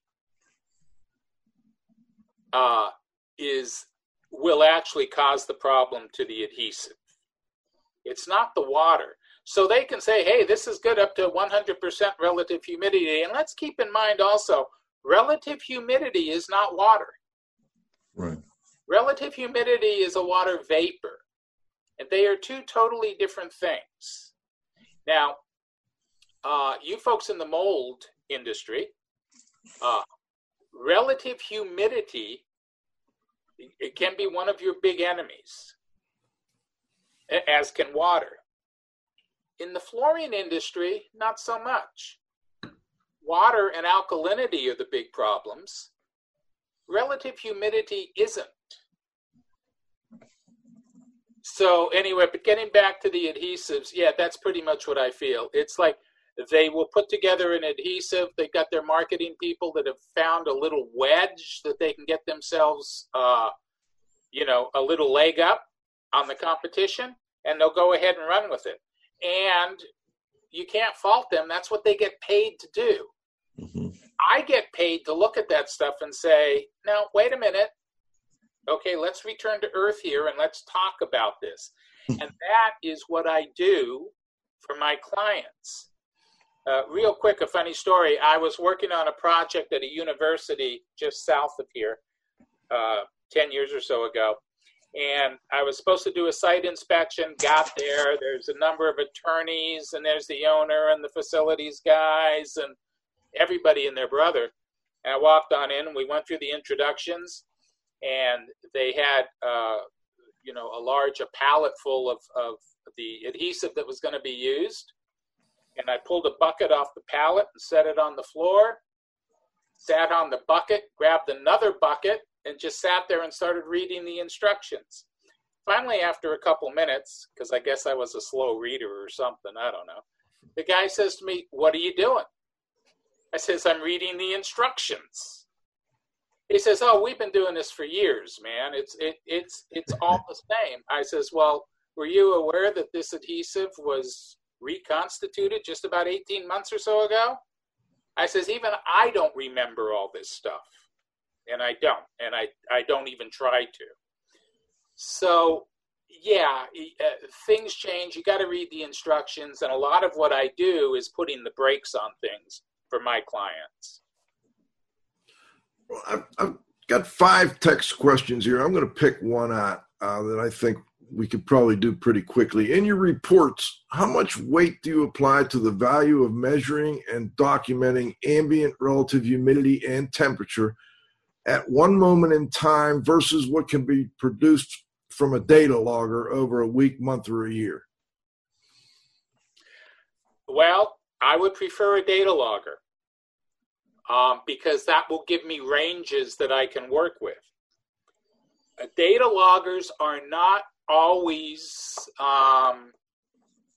uh, is will actually cause the problem to the adhesive. It's not the water. So they can say, hey, this is good up to 100% relative humidity. And let's keep in mind also, relative humidity is not water. Relative humidity is a water vapor. And they are two totally different things. Now, uh, you folks in the mold industry, uh, relative humidity it can be one of your big enemies, as can water. In the flooring industry, not so much. Water and alkalinity are the big problems. Relative humidity isn't. So, anyway, but getting back to the adhesives, yeah, that's pretty much what I feel. It's like they will put together an adhesive. They've got their marketing people that have found a little wedge that they can get themselves, uh, you know, a little leg up on the competition, and they'll go ahead and run with it. And you can't fault them. That's what they get paid to do. Mm-hmm. I get paid to look at that stuff and say, now, wait a minute. Okay, let's return to earth here and let's talk about this. and that is what I do for my clients. Uh, real quick, a funny story. I was working on a project at a university just south of here uh, 10 years or so ago. And I was supposed to do a site inspection, got there. There's a number of attorneys, and there's the owner and the facilities guys, and everybody and their brother. And I walked on in, and we went through the introductions, and they had, uh, you know, a large a pallet full of, of the adhesive that was going to be used and I pulled a bucket off the pallet and set it on the floor, sat on the bucket, grabbed another bucket, and just sat there and started reading the instructions. Finally, after a couple minutes, because I guess I was a slow reader or something, I don't know, the guy says to me, What are you doing? I says, I'm reading the instructions. He says, Oh, we've been doing this for years, man. It's it it's it's all the same. I says, Well, were you aware that this adhesive was reconstituted just about 18 months or so ago? I says, even I don't remember all this stuff. And I don't. And I, I don't even try to. So, yeah, uh, things change. You got to read the instructions. And a lot of what I do is putting the brakes on things for my clients. Well, I've, I've got five text questions here. I'm going to pick one out uh, that I think we could probably do pretty quickly. In your reports, how much weight do you apply to the value of measuring and documenting ambient relative humidity and temperature at one moment in time versus what can be produced from a data logger over a week, month, or a year? Well, I would prefer a data logger um, because that will give me ranges that I can work with. Uh, data loggers are not always um,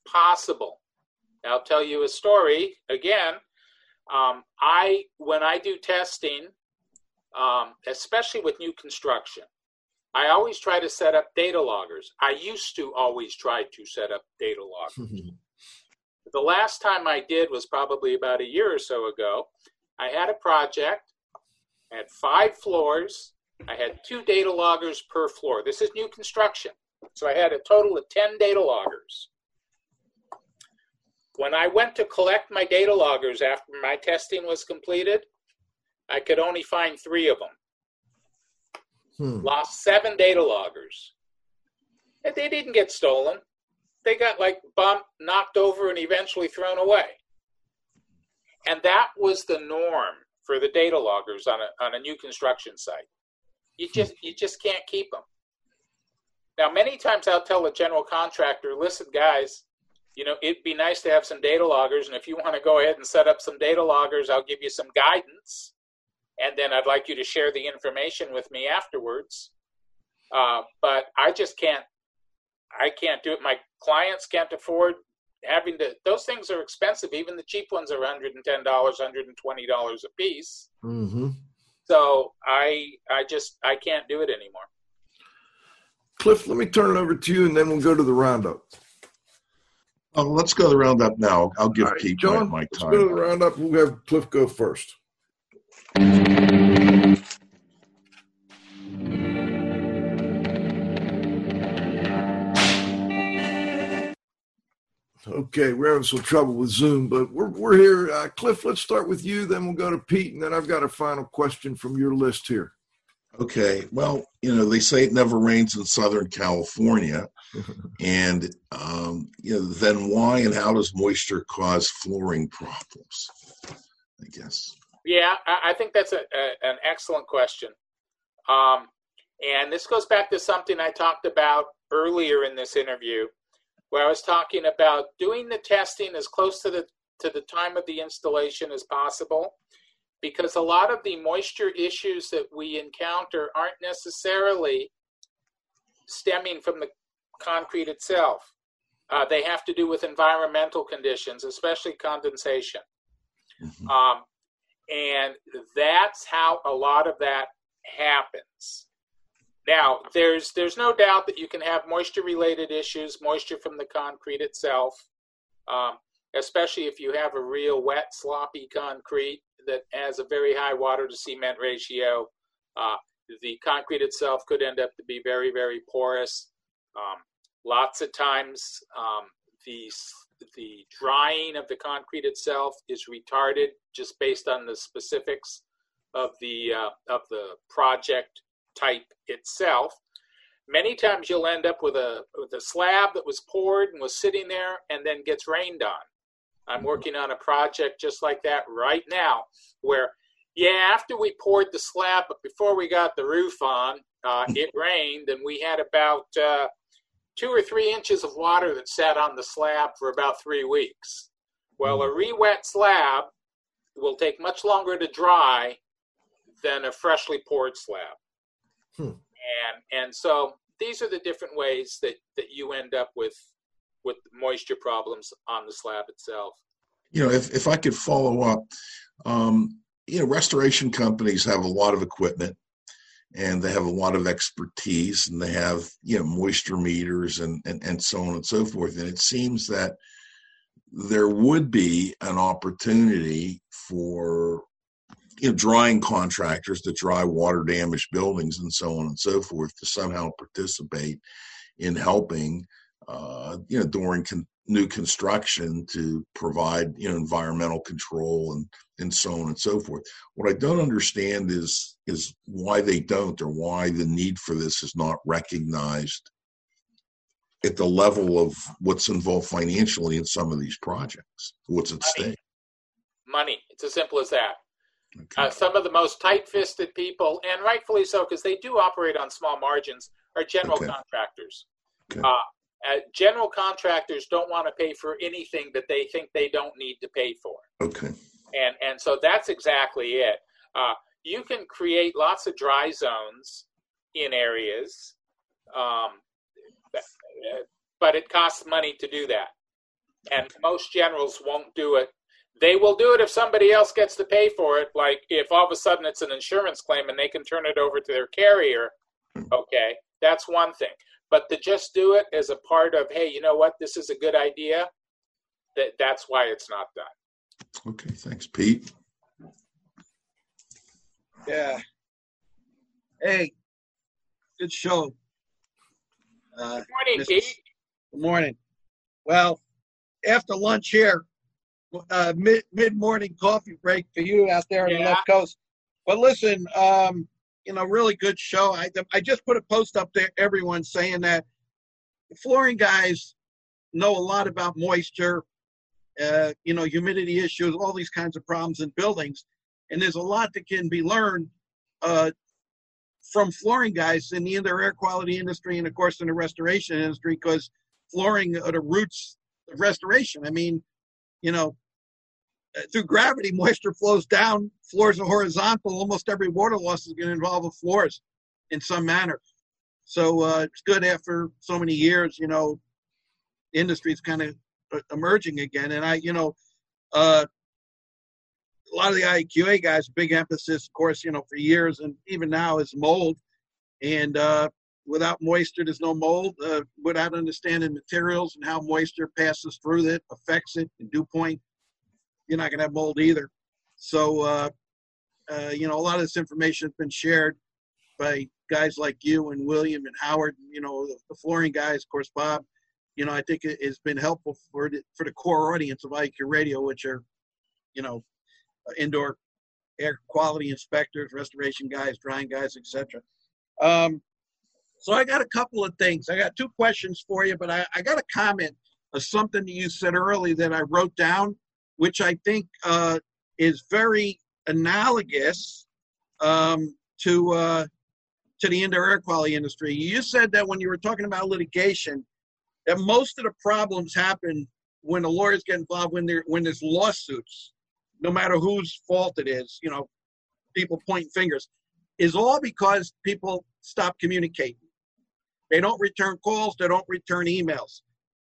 possible. I'll tell you a story again. Um, I when I do testing, um, especially with new construction, I always try to set up data loggers. I used to always try to set up data loggers. the last time I did was probably about a year or so ago. I had a project, I had five floors, I had two data loggers per floor. This is new construction. So I had a total of 10 data loggers. When I went to collect my data loggers after my testing was completed, I could only find three of them. Hmm. Lost seven data loggers. And they didn't get stolen. They got like bumped, knocked over, and eventually thrown away. And that was the norm for the data loggers on a, on a new construction site. You just you just can't keep them. Now, many times I'll tell a general contractor, listen, guys, you know, it'd be nice to have some data loggers. And if you want to go ahead and set up some data loggers, I'll give you some guidance. And then I'd like you to share the information with me afterwards. Uh, but I just can't, I can't do it. My clients can't afford having to, those things are expensive. Even the cheap ones are $110, $120 a piece. Mm-hmm. So I, I just, I can't do it anymore. Cliff, let me turn it over to you, and then we'll go to the roundup. Oh, let's go to the roundup now. I'll give right, Pete John, my, my time. Let's go to the roundup. We'll have Cliff go first. Okay, we're having some trouble with Zoom, but we're, we're here. Uh, Cliff, let's start with you, then we'll go to Pete, and then I've got a final question from your list here. Okay. Well, you know, they say it never rains in Southern California. and, um, you know, then why and how does moisture cause flooring problems? I guess. Yeah, I think that's a, a, an excellent question. Um, and this goes back to something I talked about earlier in this interview, where I was talking about doing the testing as close to the to the time of the installation as possible because a lot of the moisture issues that we encounter aren't necessarily stemming from the concrete itself. Uh, they have to do with environmental conditions, especially condensation. Mm-hmm. Um, and that's how a lot of that happens. Now, there's there's no doubt that you can have moisture related issues, moisture from the concrete itself, um, especially if you have a real wet, sloppy concrete that has a very high water to cement ratio. Uh, the concrete itself could end up to be very, very porous. Um, lots of times, um, the the drying of the concrete itself is retarded just based on the specifics of the uh, of the project type itself. Many times you'll end up with a with a slab that was poured and was sitting there and then gets rained on. I'm working on a project just like that right now, where, yeah, after we poured the slab, but before we got the roof on, uh, it rained, and we had about uh, two or three inches of water that sat on the slab for about three weeks. Well, a re-wet slab will take much longer to dry than a freshly poured slab. Hmm. And and so these are the different ways that, that you end up with with moisture problems on the slab itself. you know, if, if I could follow up, um, you know, restoration companies have a lot of equipment and they have a lot of expertise and they have, you know, moisture meters and, and, and so on and so forth. And it seems that there would be an opportunity for you know, drying contractors to dry water damaged buildings and so on and so forth to somehow participate in helping, uh, you know, during con- new construction to provide, you know, environmental control and and so on and so forth. What I don't understand is is why they don't or why the need for this is not recognized at the level of what's involved financially in some of these projects. What's at Money. stake? Money. It's as simple as that. Okay. Uh, some of the most tight-fisted people, and rightfully so, because they do operate on small margins, are general Okay. contractors. Okay. Uh, uh, general contractors don't want to pay for anything that they think they don't need to pay for, okay. and and so that's exactly it. Uh, you can create lots of dry zones in areas, um, uh, but it costs money to do that, and most generals won't do it they will do it if somebody else gets to pay for it. Like if all of a sudden it's an insurance claim and they can turn it over to their carrier, okay, that's one thing. But to just do it as a part of, hey, you know what, this is a good idea, that that's why it's not done. Okay. Thanks, Pete. Yeah. Hey, good show. Uh, Good morning, Mrs. Pete. good morning. Well, after lunch here, uh, mid mid morning coffee break for you out there on the left coast. But listen, um, you know, really good show. I I just put a post up there, everyone saying that flooring guys know a lot about moisture, uh, you know, humidity issues, all these kinds of problems in buildings, and there's a lot that can be learned uh, from flooring guys in the indoor air quality industry and of course in the restoration industry because flooring are the roots of restoration. I mean, you know, through gravity, moisture flows down. Floors are horizontal. Almost every water loss is going to involve the floors in some manner. So uh, it's good after so many years, you know, the industry's kind of uh, emerging again. And I, you know, uh, a lot of the IAQA guys, big emphasis, of course, you know, for years and even now is mold. And uh, without moisture, there's no mold. Uh, without understanding materials and how moisture passes through it, affects it, and dew point, you're not going to have mold either. So, uh, uh, you know, a lot of this information has been shared by guys like you and William and Howard. You know, the, flooring guys, of course, Bob. You know, I think it has been helpful for the, for the core audience of IAQ Radio, which are, you know, indoor air quality inspectors, restoration guys, drying guys, etc. Um, so I got a couple of things. I got two questions for you, but I, I got a comment of something that you said earlier that I wrote down, which I think uh, is very analogous um, to uh, to the indoor air quality industry. You said that when you were talking about litigation, that most of the problems happen when the lawyers get involved when there when there's lawsuits, no matter whose fault it is. You know, people pointing fingers, is all because people stop communicating. They don't return calls. They don't return emails.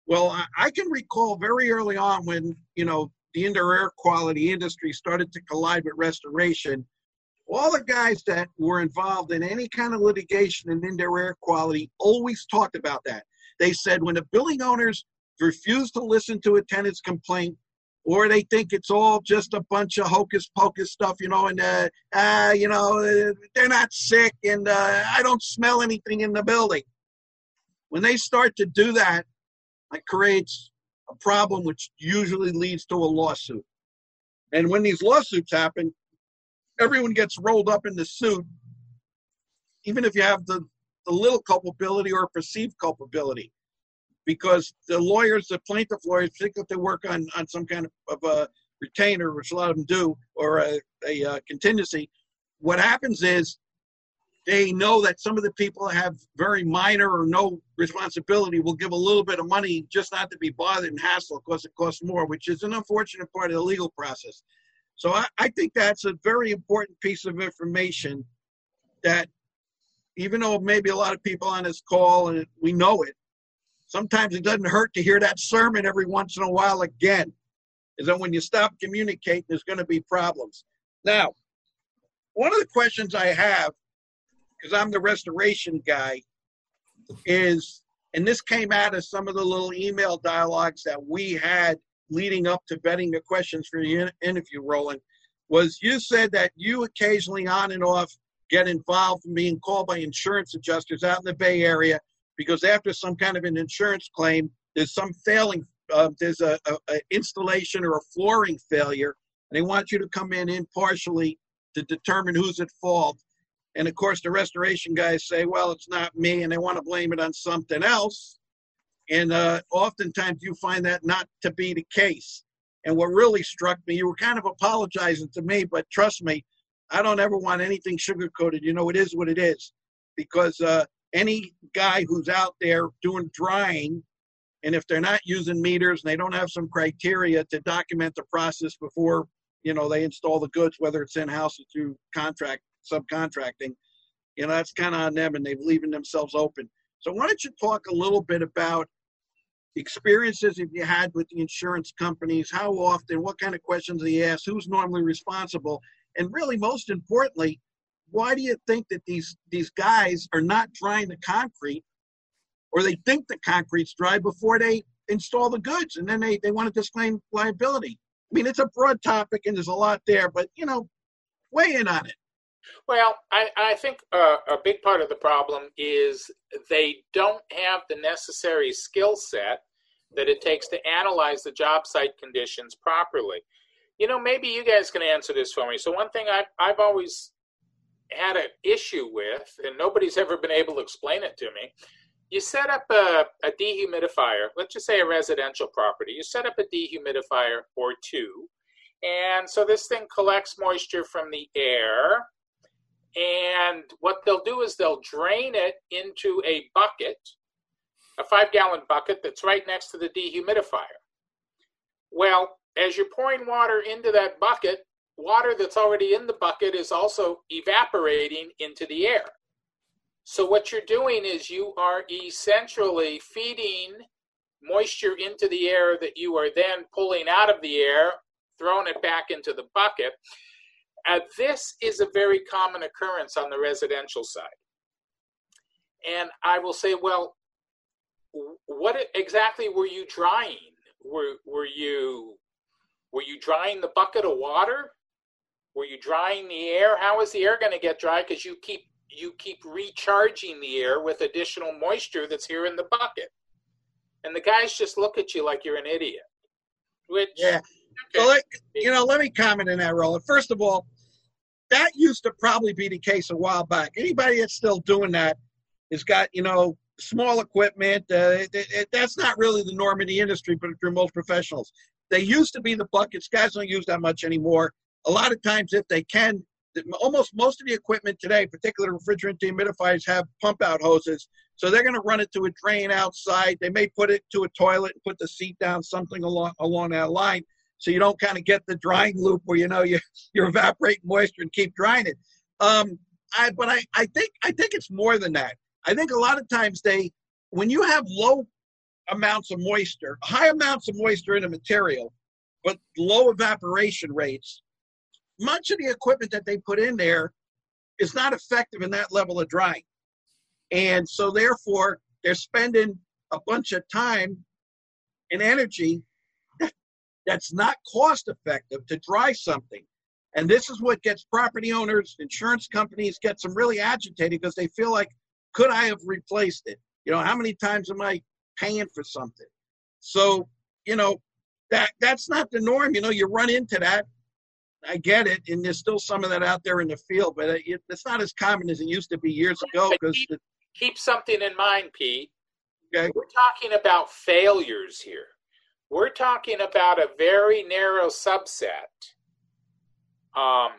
Well, I, I can recall very early on when you know the indoor air quality industry started to collide with restoration. All the guys that were involved in any kind of litigation in indoor air quality always talked about that. They said when the building owners refuse to listen to a tenant's complaint, or they think it's all just a bunch of hocus pocus stuff, you know, and uh, uh you know, they're not sick, and uh, I don't smell anything in the building. When they start to do that, it creates a problem which usually leads to a lawsuit. And when these lawsuits happen, everyone gets rolled up in the suit, even if you have the, the little culpability or perceived culpability. Because the lawyers, the plaintiff lawyers, particularly if they work on, on some kind of, of a retainer, which a lot of them do, or a, a, uh contingency, what happens is they know that some of the people have very minor or no responsibility will give a little bit of money just not to be bothered and hassle because it costs more, which is an unfortunate part of the legal process. So I, I think that's a very important piece of information that even though maybe a lot of people on this call and we know it, sometimes it doesn't hurt to hear that sermon every once in a while again. is that when you stop communicating, there's going to be problems. Now, one of the questions I have, because I'm the restoration guy, is, and this came out of some of the little email dialogues that we had leading up to vetting the questions for your interview, Roland, was you said that you occasionally on and off get involved in being called by insurance adjusters out in the Bay Area because after some kind of an insurance claim, there's some failing, uh, there's a, a, a, installation or a flooring failure, and they want you to come in impartially to determine who's at fault. And of course, the restoration guys say, well, it's not me, and they want to blame it on something else. And uh, oftentimes you find that not to be the case. And what really struck me, you were kind of apologizing to me, but trust me, I don't ever want anything sugar coated. You know, it is what it is. Because uh, any guy who's out there doing drying, and if they're not using meters and they don't have some criteria to document the process before, you know, they install the goods, whether it's in house or through contract, subcontracting, you know, that's kind of on them and they've leaving themselves open. So why don't you talk a little bit about experiences have you had with the insurance companies? How often? What kind of questions they ask? Who's normally responsible? And really, most importantly, why do you think that these these guys are not drying the concrete, or they think the concrete's dry before they install the goods, and then they they want to disclaim liability? I mean, it's a broad topic, and there's a lot there, but you know, weigh in on it. Well, I, I think uh, a big part of the problem is they don't have the necessary skill set that it takes to analyze the job site conditions properly you know, maybe you guys can answer this for me. So one thing I've I've always had an issue with, and nobody's ever been able to explain it to me. You set up a, a dehumidifier, let's just say a residential property. You set up a dehumidifier or two, and so this thing collects moisture from the air. And what they'll do is they'll drain it into a bucket, a five gallon bucket that's right next to the dehumidifier. Well, as you're pouring water into that bucket, water that's already in the bucket is also evaporating into the air. So, what you're doing is you are essentially feeding moisture into the air that you are then pulling out of the air, throwing it back into the bucket. Uh, this is a very common occurrence on the residential side. And I will say, well, what exactly were you drying? Were, were you were you drying the bucket of water? Were you drying the air? How is the air going to get dry? Because you keep you keep recharging the air with additional moisture that's here in the bucket, and the guys just look at you like you're an idiot. Which yeah, so you know, let me comment on that, Roland. First of all, that used to probably be the case a while back. Anybody that's still doing that has got you know small equipment. Uh, it, it, that's not really the norm in the industry, but for most professionals, they used to be the buckets. Guys don't use that much anymore. A lot of times, if they can, almost most of the equipment today, particularly refrigerant dehumidifiers, have pump out hoses. So they're going to run it to a drain outside. They may put it to a toilet and put the seat down, something along along that line, so you don't kind of get the drying loop where you know you you're evaporating moisture and keep drying it. Um, I, but I, I think I think it's more than that. I think a lot of times they, when you have low amounts of moisture, high amounts of moisture in a material, but low evaporation rates, much of the equipment that they put in there is not effective in that level of drying. And so, therefore, they're spending a bunch of time and energy that's not cost effective to dry something. And this is what gets property owners, insurance companies, get them really agitated because they feel like, could I have replaced it? You know, how many times am I paying for something. So, you know, that that's not the norm. You know, you run into that. I get it, and there's still some of that out there in the field, but it, it's not as common as it used to be years ago. Because keep, keep, something in mind, Pete. Okay. We're talking about failures here. We're talking about a very narrow subset um,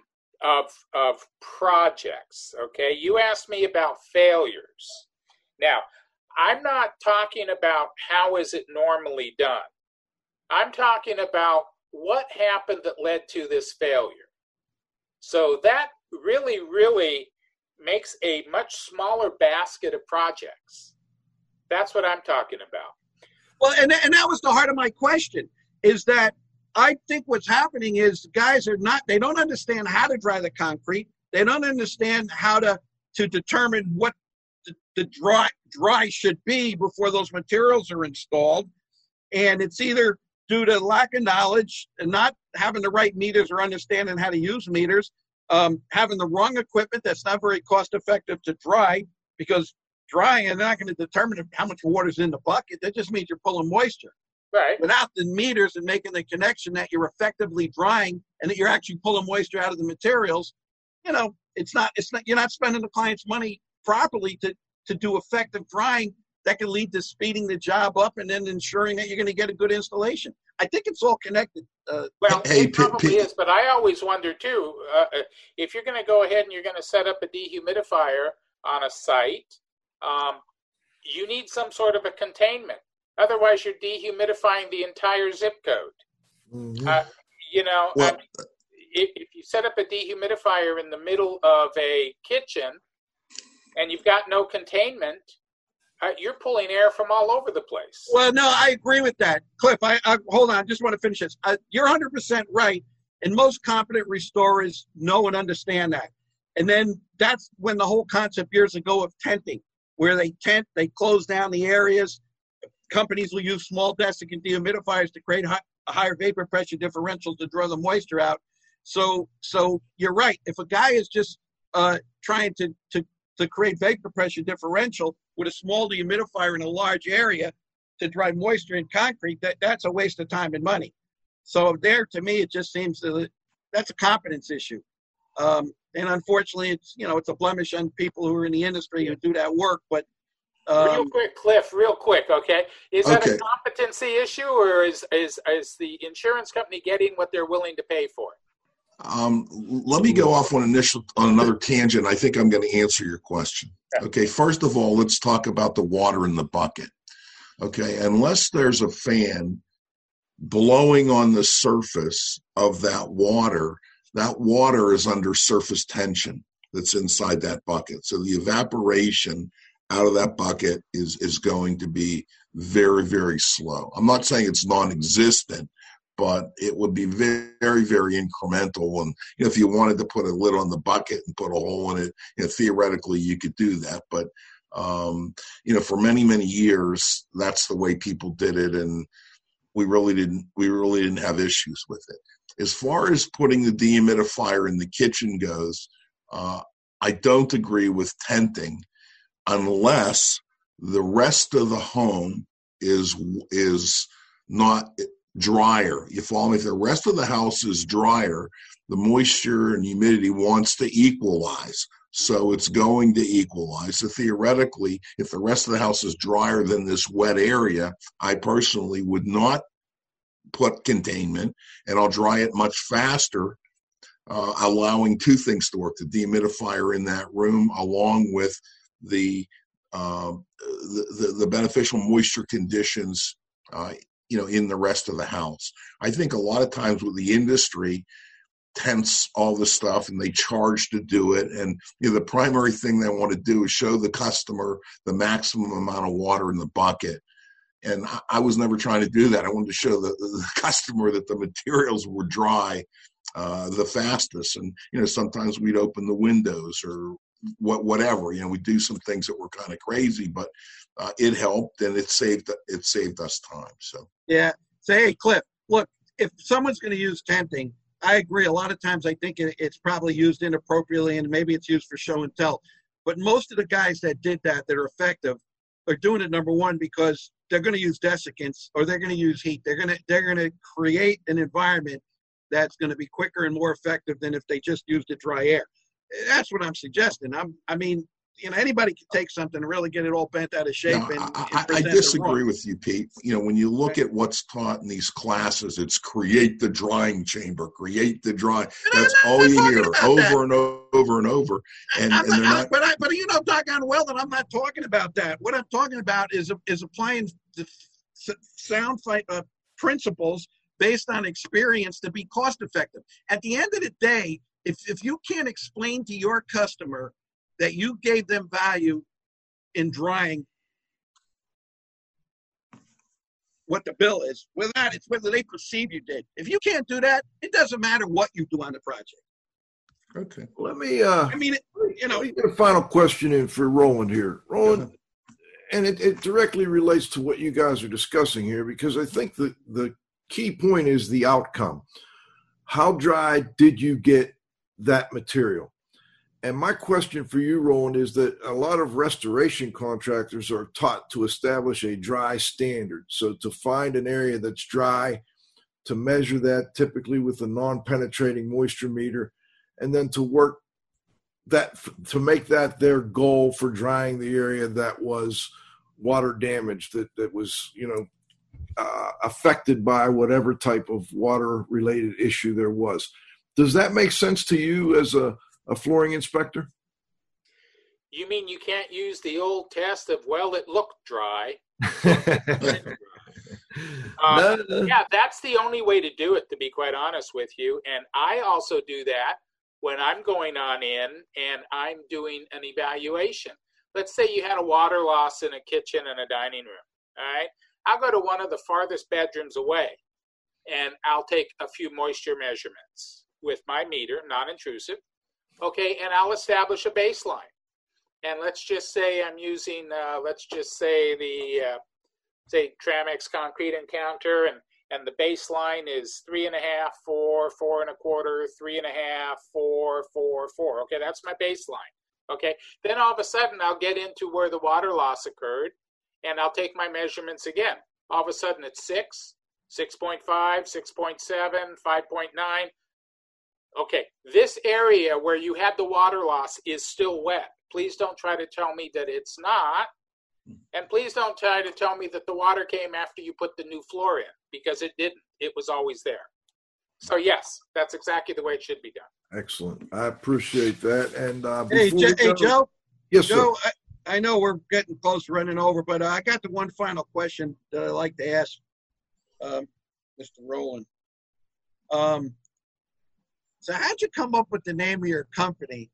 of of projects. Okay, you asked me about failures. Now, I'm not talking about how is it normally done. I'm talking about what happened that led to this failure. So that really, really makes a much smaller basket of projects. That's what I'm talking about. Well, and, and that was the heart of my question is that I think what's happening is guys are not, they don't understand how to dry the concrete. They don't understand how to, to determine what the, the dry, dry should be before those materials are installed. And it's either due to lack of knowledge and not having the right meters or understanding how to use meters, um, having the wrong equipment that's not very cost effective to dry because drying is not going to determine how much water is in the bucket. That just means you're pulling moisture. Right. Without the meters and making the connection that you're effectively drying and that you're actually pulling moisture out of the materials, you know, it's not, it's not, you're not spending the client's money properly to, to do effective drying that can lead to speeding the job up and then ensuring that you're going to get a good installation. I think it's all connected. Uh, well, hey, it probably is, but I always wonder too uh, uh if you're going to go ahead and you're going to set up a dehumidifier on a site, um, you need some sort of a containment. Otherwise, you're dehumidifying the entire zip code. Mm-hmm. Uh, you know, well, I mean, if, if you set up a dehumidifier in the middle of a kitchen and you've got no containment, uh, you're pulling air from all over the place. Well, no, I agree with that, Cliff. I, I hold on, I just want to finish this. Uh, you're 100 percent right, and most competent restorers know and understand that. And then that's when the whole concept years ago of tenting, where they tent, they close down the areas. Companies will use small desiccant dehumidifiers to create high, higher vapor pressure differentials to draw the moisture out. So, so you're right. If a guy is just uh, trying to, to to create vapor pressure differential with a small dehumidifier in a large area to dry moisture in concrete, that, that's a waste of time and money. So there, to me, it just seems that that's a competence issue. Um, and unfortunately, it's you know it's a blemish on people who are in the industry who do that work. But um, real quick, Cliff, real quick, okay, is that okay. a competency issue, or is is is the insurance company getting what they're willing to pay for? Um, let me go off on initial on another tangent. I think I'm going to answer your question. Okay, first of all, let's talk about the water in the bucket. Okay, unless there's a fan blowing on the surface of that water, that water is under surface tension that's inside that bucket. So the evaporation out of that bucket is is going to be very very slow. I'm not saying it's non-existent, but it would be very, very incremental. And you know, if you wanted to put a lid on the bucket and put a hole in it, you know, theoretically you could do that. But um, you know, for many, many years, that's the way people did it, and we really didn't, we really didn't have issues with it. As far as putting the dehumidifier in the kitchen goes, uh, I don't agree with tenting unless the rest of the home is is not drier. You follow me? If the rest of the house is drier, the moisture and humidity wants to equalize. So it's going to equalize. So theoretically, if the rest of the house is drier than this wet area, I personally would not put containment and I'll dry it much faster, uh, allowing two things to work the dehumidifier in that room along with the, uh, the, the, the, beneficial moisture conditions uh, you know in the rest of the house. I think a lot of times with the industry tense all the stuff and they charge to do it and you know the primary thing they want to do is show the customer the maximum amount of water in the bucket and i was never trying to do that. I wanted to show the, the customer that the materials were dry uh, the fastest. And you know sometimes we'd open the windows or what whatever you know we do some things that were kind of crazy but uh, it helped and it saved it saved us time so. Yeah. Say hey cliff look if someone's going to use tenting i agree. A lot of times i think it's probably used inappropriately and maybe it's used for show and tell. But most of the guys that did that that are effective are doing it number one because they're going to use desiccants or they're going to use heat they're going to they're going to create an environment that's going to be quicker and more effective than if they just used the dry air that's what I'm suggesting. I'm, I mean, you know, anybody can take something and really get it all bent out of shape. No, and, I, and I, disagree with you, Pete. You know, when you look at what's taught in these classes, it's create the drying chamber, create the dry. That's all you hear over that. and over and over. And, and not, not, but I, but you know, doggone well that I'm not talking about that. What I'm talking about is is applying the sound fight uh, principles based on experience to be cost effective. At the end of the day, if, if you can't explain to your customer that you gave them value in drying what the bill is. With that, it's whether they perceive you did. If you can't do that, it doesn't matter what you do on the project. Okay. Let me. Uh, I mean, you know, let me get a final question in for Roland here. Roland, and it, it directly relates to what you guys are discussing here because I think the the key point is the outcome. How dry did you get that material? And my question for you, Roland, is that a lot of restoration contractors are taught to establish a dry standard. So to find an area that's dry, to measure that typically with a non-penetrating moisture meter, and then to work that to make that their goal for drying the area that was water damaged, that that was you know uh, affected by whatever type of water related issue there was. Does that make sense to you as a a flooring inspector? You mean you can't use the old test of well, it looked dry? um, no. Yeah, that's the only way to do it. To be quite honest with you, and I also do that when I'm going on in and I'm doing an evaluation. Let's say you had a water loss in a kitchen and a dining room. All right, I'll go to one of the farthest bedrooms away, and I'll take a few moisture measurements with my meter, non-intrusive Okay, and I'll establish a baseline. And let's just say I'm using, uh, let's just say the, uh, say Tramex concrete encounter, and and the baseline is three and a half, four, four and a quarter, three and a half, four, four, four. Okay, that's my baseline. Okay, then all of a sudden I'll get into where the water loss occurred, and I'll take my measurements again. All of a sudden it's six, 6.5, 6.7, 5.9 okay, this area where you had the water loss is still wet. Please don't try to tell me that it's not. And please don't try to tell me that the water came after you put the new floor in because it didn't. It was always there. So, yes, that's exactly the way it should be done. Excellent. I appreciate that. And uh, hey, Joe, hey, Joe. Yes, Joe, I, I, know we're getting close to running over, but uh, I got the one final question that I'd like to ask um, Mr. Rowland. Um, so how'd you come up with the name of your company,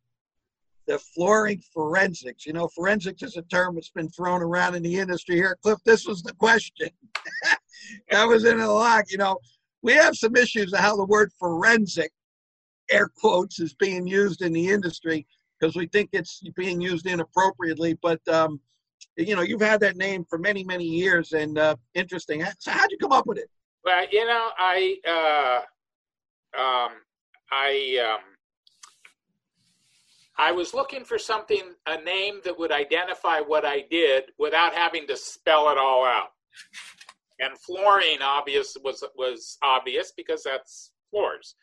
the Flooring Forensics? You know, forensics is a term that's been thrown around in the industry here. Cliff, this was the question. that was in a lot. You know, we have some issues of how the word forensic, air quotes, is being used in the industry because we think it's being used inappropriately. But um, you know, you've had that name for many, many years, and uh, interesting. So, how'd you come up with it? Well, you know, I uh, um, I um, I was looking for something, a name that would identify what I did without having to spell it all out. And flooring obvious was was obvious because that's floors.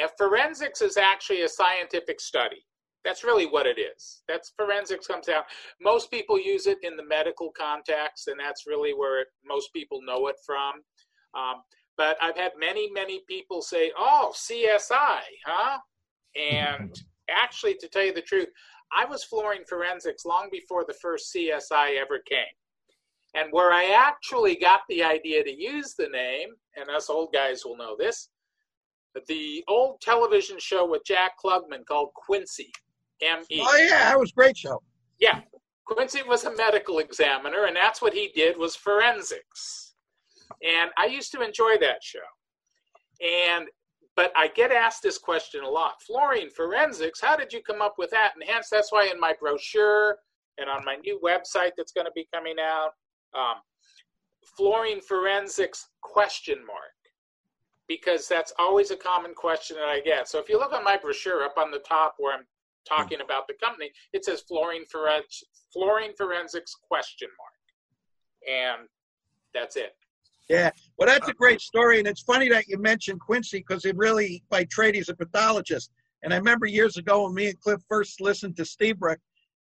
And forensics is actually a scientific study. That's really what it is. That's forensics comes out. Most people use it in the medical context, and that's really where it, most people know it from. Um, but I've had many, many people say, "Oh, CSI, huh?" And actually, to tell you the truth, I was flooring forensics long before the first CSI ever came. And where I actually got the idea to use the name, and us old guys will know this, the old television show with Jack Klugman called Quincy, M-E. Oh yeah, that was a great show. Yeah, Quincy was a medical examiner, and that's what he did was forensics. And I used to enjoy that show. And but I get asked this question a lot. Flooring forensics, how did you come up with that? And hence that's why in my brochure and on my new website that's going to be coming out, um, flooring forensics question mark. Because that's always a common question that I get. So if you look on my brochure up on the top where I'm talking about the company, it says flooring forensics, flooring forensics question mark. And that's it. Yeah, well, that's a great story, and it's funny that you mentioned Quincy because he really, by trade, he's a pathologist. And I remember years ago when me and Cliff first listened to Steve Brook,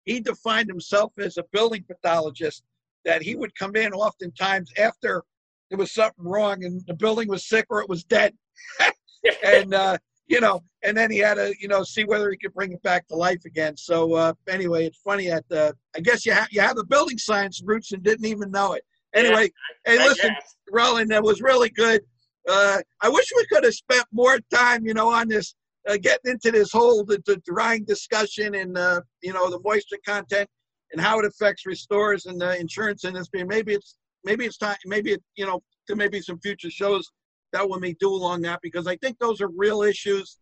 he defined himself as a building pathologist. That he would come in oftentimes after there was something wrong and the building was sick or it was dead, and uh, you know, and then he had to, you know, see whether he could bring it back to life again. So uh, anyway, it's funny that uh, I guess you have you have the building science roots and didn't even know it. Anyway, yeah, hey, listen, Roland, that was really good. Uh, I wish we could have spent more time, you know, on this, uh, getting into this whole the, the drying discussion and uh, you know the moisture content and how it affects restores and the insurance industry. Maybe it's maybe it's time. Maybe it, you know there may be some future shows that we may do along that because I think those are real issues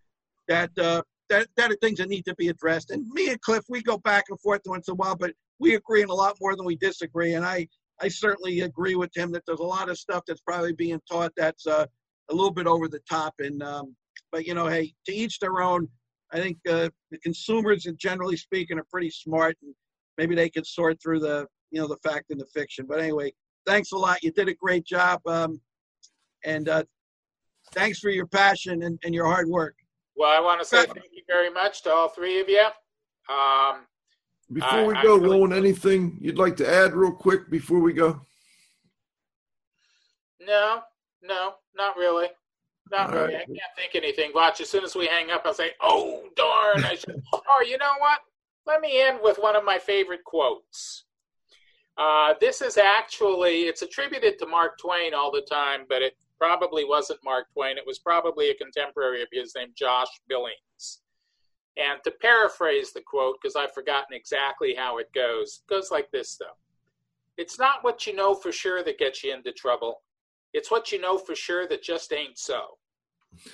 that uh, that that are things that need to be addressed. And me and Cliff, we go back and forth once in a while, but we agree on a lot more than we disagree. And I I certainly agree with him that there's a lot of stuff that's probably being taught that's uh, a little bit over the top. And um, but you know, hey, to each their own. I think uh, the consumers, generally speaking, are pretty smart, and maybe they can sort through the you know the fact and the fiction. But anyway, thanks a lot. You did a great job, um, and uh, thanks for your passion and, and your hard work. Well, I want to say thank you very much to all three of you. Um, before we go, really, Rowan, anything you'd like to add real quick before we go? No, no, not really. Not All really. Right. I can't think anything. Watch, as soon as we hang up, I'll say, oh, darn. I should. oh, you know what? Let me end with one of my favorite quotes. Uh, this is actually, it's attributed to Mark Twain all the time, but it probably wasn't Mark Twain. It was probably a contemporary of his named Josh Billings. And to paraphrase the quote, because I've forgotten exactly how it goes, it goes like this though. It's not what you know for sure that gets you into trouble. It's what you know for sure that just ain't so.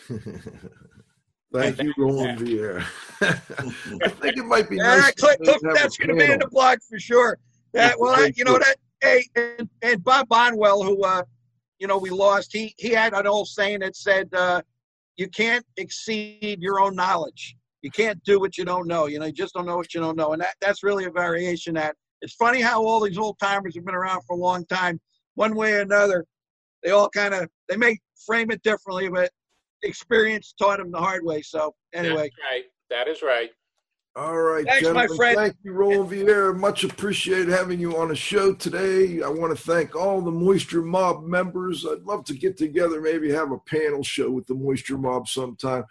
Thank you, Roland Vieira. I think it might be nice. click, click, that's going to be in the blog for sure. That well, I, you know that. Hey, and, and Bob Bonwell, who uh, you know we lost, he he had an old saying that said, uh, "You can't exceed your own knowledge. You can't do what you don't know. You know, you just don't know what you don't know." And that that's really a variation. That it's funny how all these old timers have been around for a long time. One way or another, they all kind of they may frame it differently, but experience taught them the hard way. So anyway, That's right. That is right. All right, Thanks, gentlemen. my friend. Thank you, Roland Vieira. Much appreciated having you on the show today. I want to thank all the Moisture Mob members. I'd love to get together, maybe have a panel show with the Moisture Mob sometime.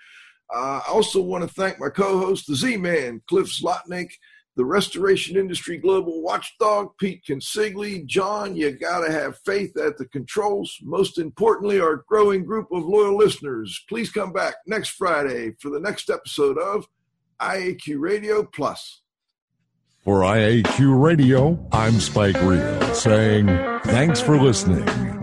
Uh, I also want to thank my co-host, the Z-Man, Cliff Zlotnik, the Restoration Industry Global Watchdog, Pete Consigli. John, you got to have faith at the controls. Most importantly, our growing group of loyal listeners. Please come back next Friday for the next episode of IAQ Radio Plus. For IAQ Radio, I'm Spike Reel saying thanks for listening.